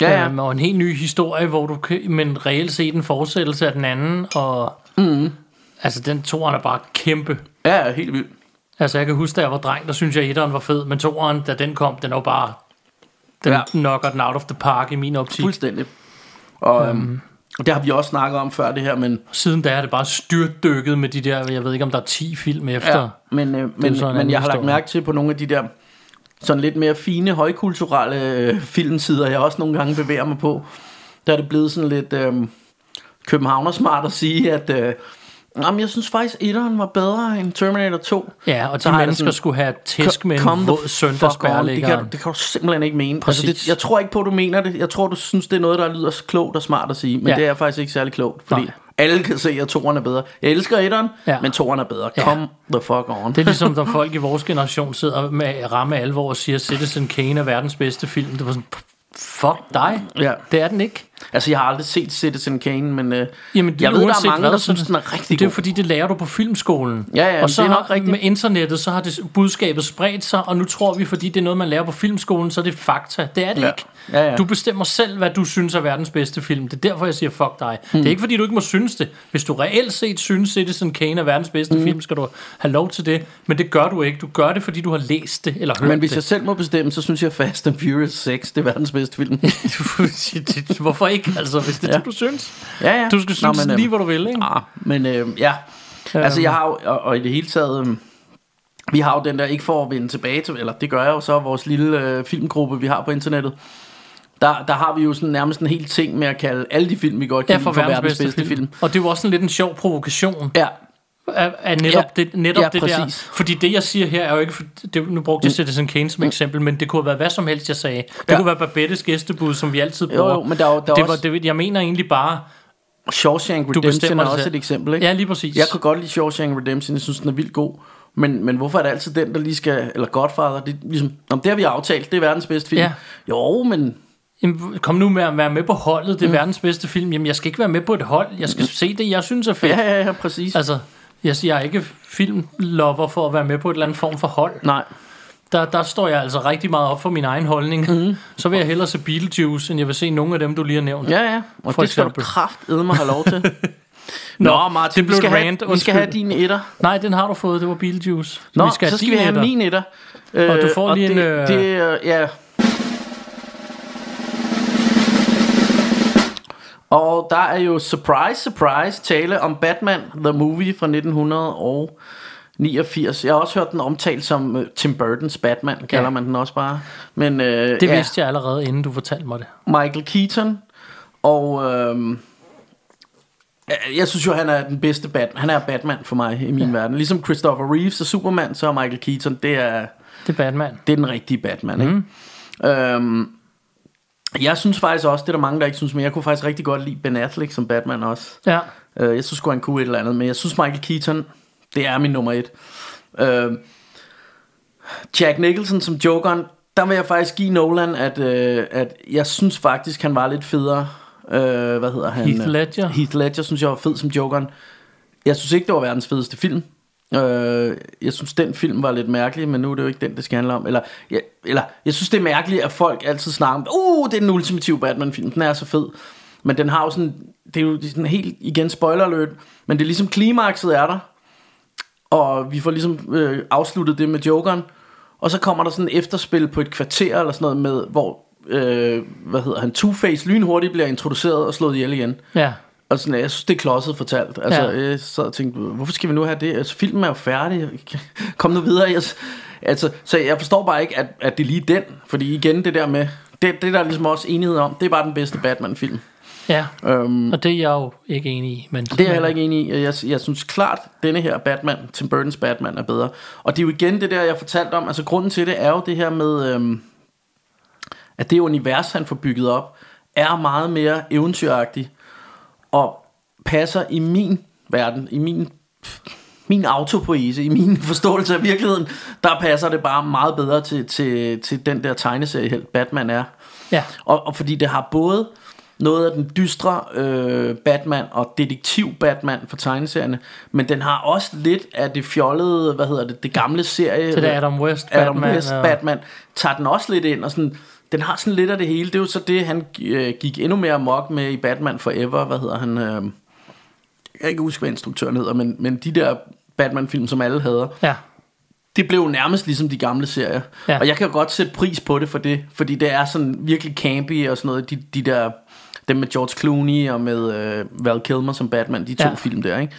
Ja, ja. Øhm, og en helt ny historie, hvor du kan, men reelt set en fortsættelse af den anden, og mm. altså den toeren er bare kæmpe. Ja, helt vildt. Altså jeg kan huske, da jeg var dreng, der synes jeg, at etteren var fed, men toeren, da den kom, den var bare, den Ja. knocker den out of the park i min optik. Fuldstændig. Og øhm, og det har vi også snakket om før det her, men, Siden da er det bare styrtdykket med de der, jeg ved ikke om der er 10 film efter. ja, men, øh, men, men anden jeg har lagt mærke til på nogle af de der sådan lidt mere fine, højkulturelle øh, filmsider, jeg også nogle gange bevæger mig på, der er det blevet sådan lidt øh, københavnersmart at sige, at øh, jamen, jeg synes faktisk, etteren var bedre end Terminator 2. Ja, og de mennesker sådan, skulle have tæsk med en våd on. det, kan, det kan du simpelthen ikke mene. Altså, det, jeg tror ikke på, at du mener det. Jeg tror, du synes, det er noget, der lyder klogt og smart at sige. Men Ja. det er faktisk ikke særlig klogt, fordi Nej. alle kan se, at toeren er bedre. Jeg elsker etteren, Ja. men toeren er bedre. Ja. Come the fuck on. Det er ligesom, når folk i vores generation sidder med ramme alvor og siger, Citizen Kane er verdens bedste film. Det var sådan, fuck dig. Ja. Det er den ikke. Altså, jeg har aldrig set Citizen Kane, men øh, Jamen, det, jeg ved, der er mange, hvad, der synes, den er rigtig Det er god. fordi, det lærer du på filmskolen. Ja, ja, og så det er nok har, rigtigt. med internettet, så har det budskabet spredt sig, og nu tror vi, fordi det er noget, man lærer på filmskolen, så er det fakta. Det er det Ja. ikke. Ja, ja. Du bestemmer selv, hvad du synes er verdens bedste film. Det er derfor, jeg siger, fuck dig. Hmm. Det er ikke, fordi du ikke må synes det. Hvis du reelt set synes, Citizen Kane er verdens bedste Hmm. film, skal du have lov til det. Men det gør du ikke. Du gør det, fordi du har læst det, eller hørt Men hvis det. jeg selv må bestemme, så synes jeg Fast and Furious 6, det er verdens bedste film. Hvorfor ikke, altså, hvis det er Ja. det, du synes? ja, ja. Du skal Nå, synes men, lige, øh, hvor du vil, ikke? Ah, men øh, ja, altså jeg har jo, og, og i det hele taget, øh, vi har jo den der, ikke for at vende tilbage til, eller det gør jeg jo så, vores lille øh, filmgruppe, vi har på internettet. Der, der har vi jo sådan nærmest en hel ting med at kalde alle de film, vi godt Ja, kan for lide, verdens, bedste, bedste film. film. Og det er jo også en lidt en sjov provokation Ja, af, af netop, Ja. det, netop Ja, det der. præcis. Fordi det, jeg siger her, er jo ikke... For, det, nu brugte jeg Citizen Kane som eksempel, men det kunne have været hvad som helst, jeg sagde. Det Ja. kunne være Babettes gæstebud, som vi altid Jo, bruger. jo, men der er jo- der er det var, også- det, jeg mener egentlig bare... Shawshank Redemption er også et eksempel, ikke? Ja, lige præcis. Jeg kunne godt lide Shawshank Redemption, jeg synes, den er vildt god. Men, men hvorfor er det altid den, der lige skal... Eller Godfather, det, ligesom, men det har vi aftalt, det er verdens bedste film. Ja. Jo, men... Jamen, Kom nu med at være med på holdet, det er mm. verdens bedste film. Jamen, jeg skal ikke være med på et hold. Jeg skal se det, jeg synes er fedt. Ja, ja, ja, præcis. Altså, jeg siger jeg er ikke filmlover for at være med på et eller andet form for hold. Nej. Der, der står jeg altså rigtig meget op for min egen holdning. Mm. Så vil jeg hellere se Beetlejuice, end jeg vil se nogle af dem, du lige har nævnt. Ja, ja. Og For det skal eksempel. du kraftedeme have lov til. Nå, Nå, Martin, det vi blev skal, et have, rant, vi skal have din etter. Nej, den har du fået, det var Beetlejuice. Nå, vi skal så skal vi have etter. min etter. Og du Øh, får lige det, en, øh, Det, øh, ja. Og der er jo surprise, surprise tale om Batman, The Movie fra 1989. Jeg har også hørt den omtalt som uh, Tim Burtons Batman, kalder Ja. man den også bare. Men øh, Det ja, vidste jeg allerede, inden du fortalte mig det. Michael Keaton, og øhm, jeg synes jo, han er den bedste Batman. Han er Batman for mig i min ja. verden. Ligesom Christopher Reeves er Superman, så er Michael Keaton, det er, Det er Batman. det er den rigtige Batman. Ikke? Mm. Øhm, jeg synes faktisk også, det er der mange, der ikke synes, men jeg kunne faktisk rigtig godt lide Ben Affleck som Batman også. Ja. Øh, jeg synes sgu, han kunne et eller andet, men jeg synes Michael Keaton, det er min nummer et. Øh, Jack Nicholson som Jokeren, der vil jeg faktisk give Nolan, at, øh, at jeg synes faktisk, han var lidt federe. Øh, hvad hedder han? Heath Ledger. Heath Ledger synes jeg var fed som Jokeren. Jeg synes ikke, det var verdens fedeste film. Øh, jeg synes, den film var lidt mærkelig, men nu er det jo ikke den, det skal handle om. Eller, jeg, eller jeg synes, det er mærkeligt, at folk altid snakker om, uh, det er den ultimative Batman-film, den er så fed. Men den har jo sådan, det er jo sådan helt, igen spoiler alert, men det er ligesom klimakset er der, og vi får ligesom øh, afsluttet det med Jokeren, og så kommer der sådan et efterspil på et kvarter eller sådan noget med, hvor, øh, hvad hedder han, Two-Face lynhurtigt bliver introduceret og slået ihjel igen. Ja. Og sådan, jeg synes, det er klodset fortalt. Altså, Ja. jeg sad og tænkte, hvorfor skal vi nu have det? Altså, filmen er jo færdig. Kom nu videre. Jeg, Altså, så jeg forstår bare ikke, at, at det er lige den. Fordi igen, det der med... Det, det der er ligesom også enighed om, det er bare den bedste Batman-film. Ja, Øhm, og det er jeg jo ikke enig i. Men det er jeg heller ikke enig i. Jeg, jeg synes klart, denne her Batman, Tim Burton's Batman, er bedre. Og det er jo igen det der, jeg fortalte om. Altså grunden til det er jo det her med, øhm, at det univers, han får bygget op, er meget mere eventyragtigt. Og passer i min verden, i min, min autopoese, i min forståelse af virkeligheden, der passer det bare meget bedre til, til, til den der tegneserie, Batman er. Ja, Og, og fordi det har både noget af den dystre øh, Batman og detektiv Batman for tegneserierne, men den har også lidt af det fjollede, hvad hedder det, det gamle serie. det der Adam West Adam Batman. West og- Batman, tager den også lidt ind, og sådan, den har sådan lidt af det hele. Det er jo så det, han øh, gik endnu mere mok med i Batman Forever, hvad hedder han? Øh, jeg kan ikke huske, hvad instruktøren hedder, men, men de der Batman-film, som alle hader, Ja, det blev jo nærmest ligesom de gamle serier. Ja. Og jeg kan jo godt sætte pris på det for det, fordi det er sådan virkelig campy og sådan noget. De, de der, dem med George Clooney og med øh, Val Kilmer som Batman, de to ja. film der, ikke?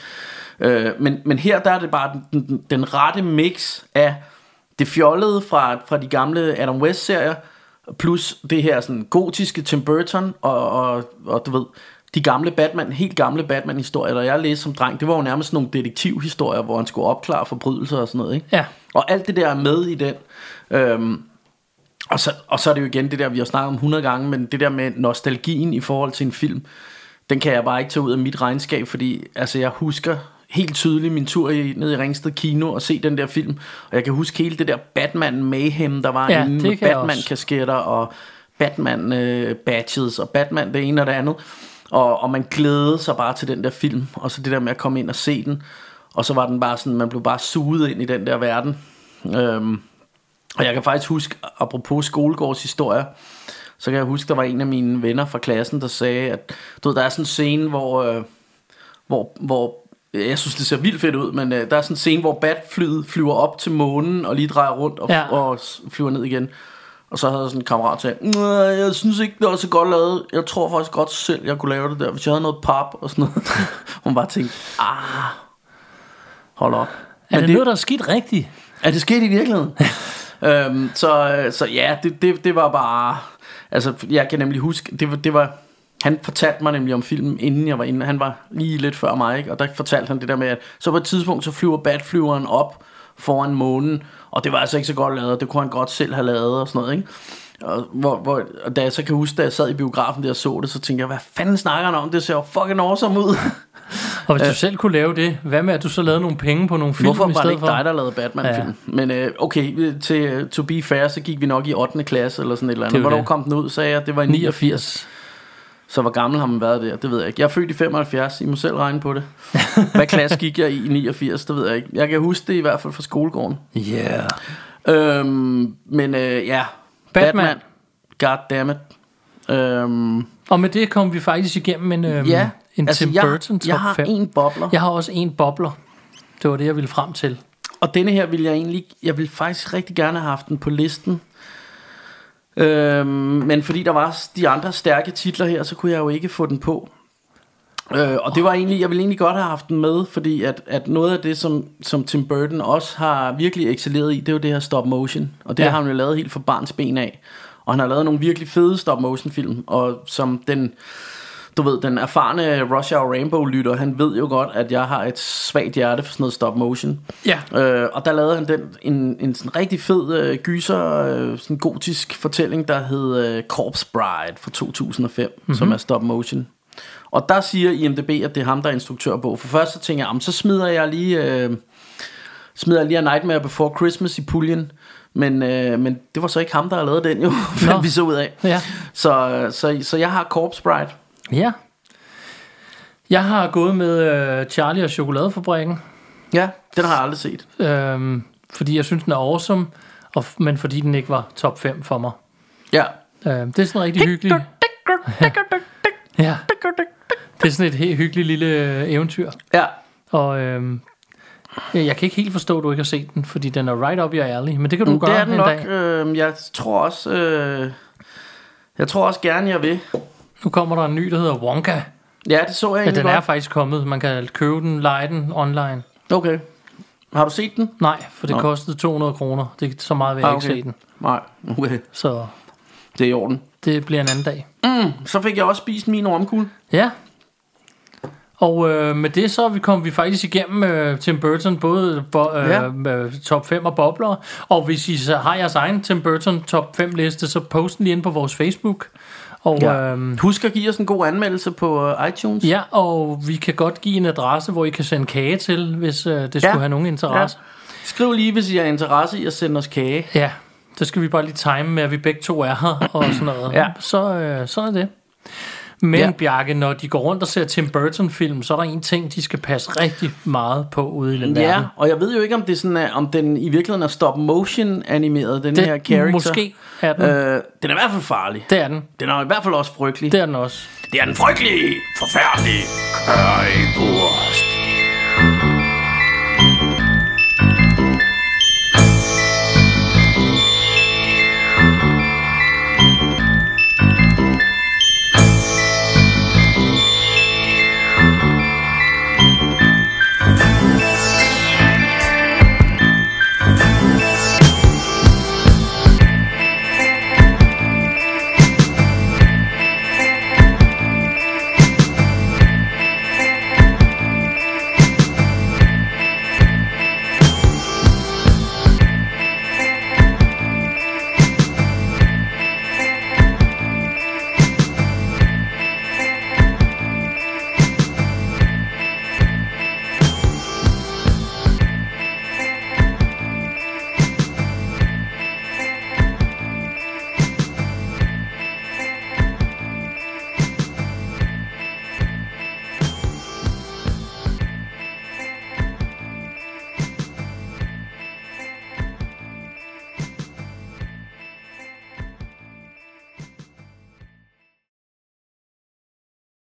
Øh, men, men her der er det bare den, den, den rette mix af det fjollede fra, fra de gamle Adam West-serier, plus det her sådan gotiske Tim Burton, og, og, og du ved, de gamle Batman, helt gamle Batman-historier, der jeg læste som dreng, det var jo nærmest nogle detektivhistorier, hvor han skulle opklare forbrydelser og sådan noget, ikke? ja, Og alt det der er med i den. Øhm, og, så, og så er det jo igen det der, vi har snakket om 100 gange, men det der med nostalgien i forhold til en film, den kan jeg bare ikke tage ud af mit regnskab, fordi altså, jeg husker helt tydeligt min tur i, ned i Ringsted Kino og se den der film. Og jeg kan huske hele det der Batman Mayhem, der var Ja, inde med kan jeg Batman også. kasketter og Batman øh, og Batman det ene og det andet. Og, og man glædede sig bare til den der film, og så det der med at komme ind og se den. Og så var den bare sådan, man blev bare suget ind i den der verden. Øhm, og jeg kan faktisk huske, apropos skolegårds historie, så kan jeg huske, der var en af mine venner fra klassen, der sagde, at du ved, der er sådan en scene, hvor, øh, hvor, hvor jeg synes, det ser vildt fedt ud, men øh, der er sådan en scene, hvor Batflyet flyver op til månen og lige drejer rundt og, Ja. og flyver ned igen. Og så havde jeg sådan en kammerat til, jeg synes ikke, det var så godt lavet. Jeg tror faktisk godt selv, jeg kunne lave det der, hvis jeg havde noget pap og sådan noget. Hun bare tænkte, ah, hold op. er det, noget, der er skidt rigtigt? Er det sket i virkeligheden? øhm, så, så ja, det, det, det var bare... Altså, jeg kan nemlig huske, det det var... Han fortalte mig nemlig om filmen, inden jeg var inde. Han var lige lidt før mig, ikke? Og der fortalte han det der med, at så på et tidspunkt, så flyver Batflyveren op foran månen. Og det var altså ikke så godt lavet. Det kunne han godt selv have lavet og sådan noget, ikke? Og, hvor, hvor, og da jeg så kan huske, da jeg sad i biografen der og så det, så tænkte jeg, hvad fanden snakker han om? Det ser jo fucking awesome ud. Og hvis du selv kunne lave det, hvad med at du så lavede nogle penge på nogle film Hvorfor var det ikke for? dig, der lavede Batman-film? Ja. Men øh, okay, øh, til øh, to be fair, så gik vi nok i 8. klasse eller sådan et eller Det er andet. Hvornår det. kom den ud, sagde jeg? Det var i 89. 89. Så hvor gammel har man været der? Det ved jeg ikke. Jeg er født i 75, I må selv regne på det. Hvad klasse gik jeg i i 89? Det ved jeg ikke. Jeg kan huske det i hvert fald fra skolegården. Yeah. Øhm, men øh, ja, Batman. Batman. God damn it. Øhm, Og med det kom vi faktisk igennem en, øhm, ja, en altså, Tim jeg, Burton top jeg har 5. en bobler. Jeg har også en bobler. Det var det, jeg ville frem til. Og denne her vil jeg egentlig, jeg vil faktisk rigtig gerne have haft den på listen. Øhm, men fordi der var de andre stærke titler her, så kunne jeg jo ikke få den på. Øh, og det var egentlig, jeg ville egentlig godt have haft den med, fordi at, at noget af det, som, som Tim Burton også har virkelig excelleret i, det er jo det her stop motion. Og det Ja. har han jo lavet helt fra barns ben af. Og han har lavet nogle virkelig fede stop motion film, og som den, du ved, den erfarne Rush Hour Rainbow lytter, han ved jo godt, at jeg har et svagt hjerte for sådan noget stop motion. Ja. Øh, og der lavede han den, en, en sådan rigtig fed øh, gyser, øh, sådan gotisk fortælling, der hed øh, Corpse Bride fra 2005, Mhm. mm-hmm. som er stop motion. Og der siger IMDb, at det er ham, der er instruktør på. For først så tænker jeg, "Jamen, så smider jeg lige, øh, smider jeg lige A Nightmare Before Christmas i puljen. Men, øh, men det var så ikke ham, der har lavet den jo, fandt vi så ud af. Ja. Så, så, så jeg har Corpse Bride. Ja. Jeg har gået med øh, Charlie og Chokoladefabrikken, Ja, den har jeg aldrig set. øhm, fordi jeg synes, den er awesome, og, men fordi den ikke var top 5 for mig. Ja. Øh, det er sådan rigtig hyggeligt. Ja. Det er sådan et helt hyggeligt lille øh, eventyr. Ja, Og øhm, jeg kan ikke helt forstå, at du ikke har set den, fordi den er right up your alley. Men det kan du gøre det er den en nok. dag. Øh, jeg tror også, øh, jeg tror også gerne, jeg vil. Nu kommer der en ny, der hedder Wonka. Ja, det så jeg Ja, den er godt. faktisk kommet. Man kan købe den, lege den online. Okay. Har du set den? Nej, for det Nå. kostede 200 kroner. Det er så meget vil jeg Ah, ikke okay. se den. Nej, okay. Så Det er i orden. det bliver en anden dag. Så fik jeg også spist min romkugle. Ja. Og øh, med det så er vi kom vi faktisk igennem øh, Tim Burton, både bo, øh, Ja. ja. top 5 og bobler. Og hvis I så har jeres egen Tim Burton top 5 liste, så post den lige ind på vores Facebook. Og ja. Ja. Øh, Husk at give os en god anmeldelse på uh, iTunes. ja, og vi kan godt give en adresse, hvor I kan sende kage til, hvis øh, det skulle Ja. have nogen interesse. Skriv lige, hvis I har interesse i at sende os kage. Ja. ja, så skal vi bare lige time med, at vi begge to er her og sådan noget. Ja. Så øh, sådan er det. Men Ja. ja. Bjarke, når de går rundt og ser Tim Burton-film, så er der en ting, de skal passe rigtig meget på ude i den Ja, verden. og jeg ved jo ikke, om, det sådan er, om den i virkeligheden er stop-motion animeret, den Det, her character. Måske er den. Øh, den er i hvert fald farlig. det er den. Den er i hvert fald også frygtelig. Det er den også. Det er den frygtelige, forfærdelige Currywurst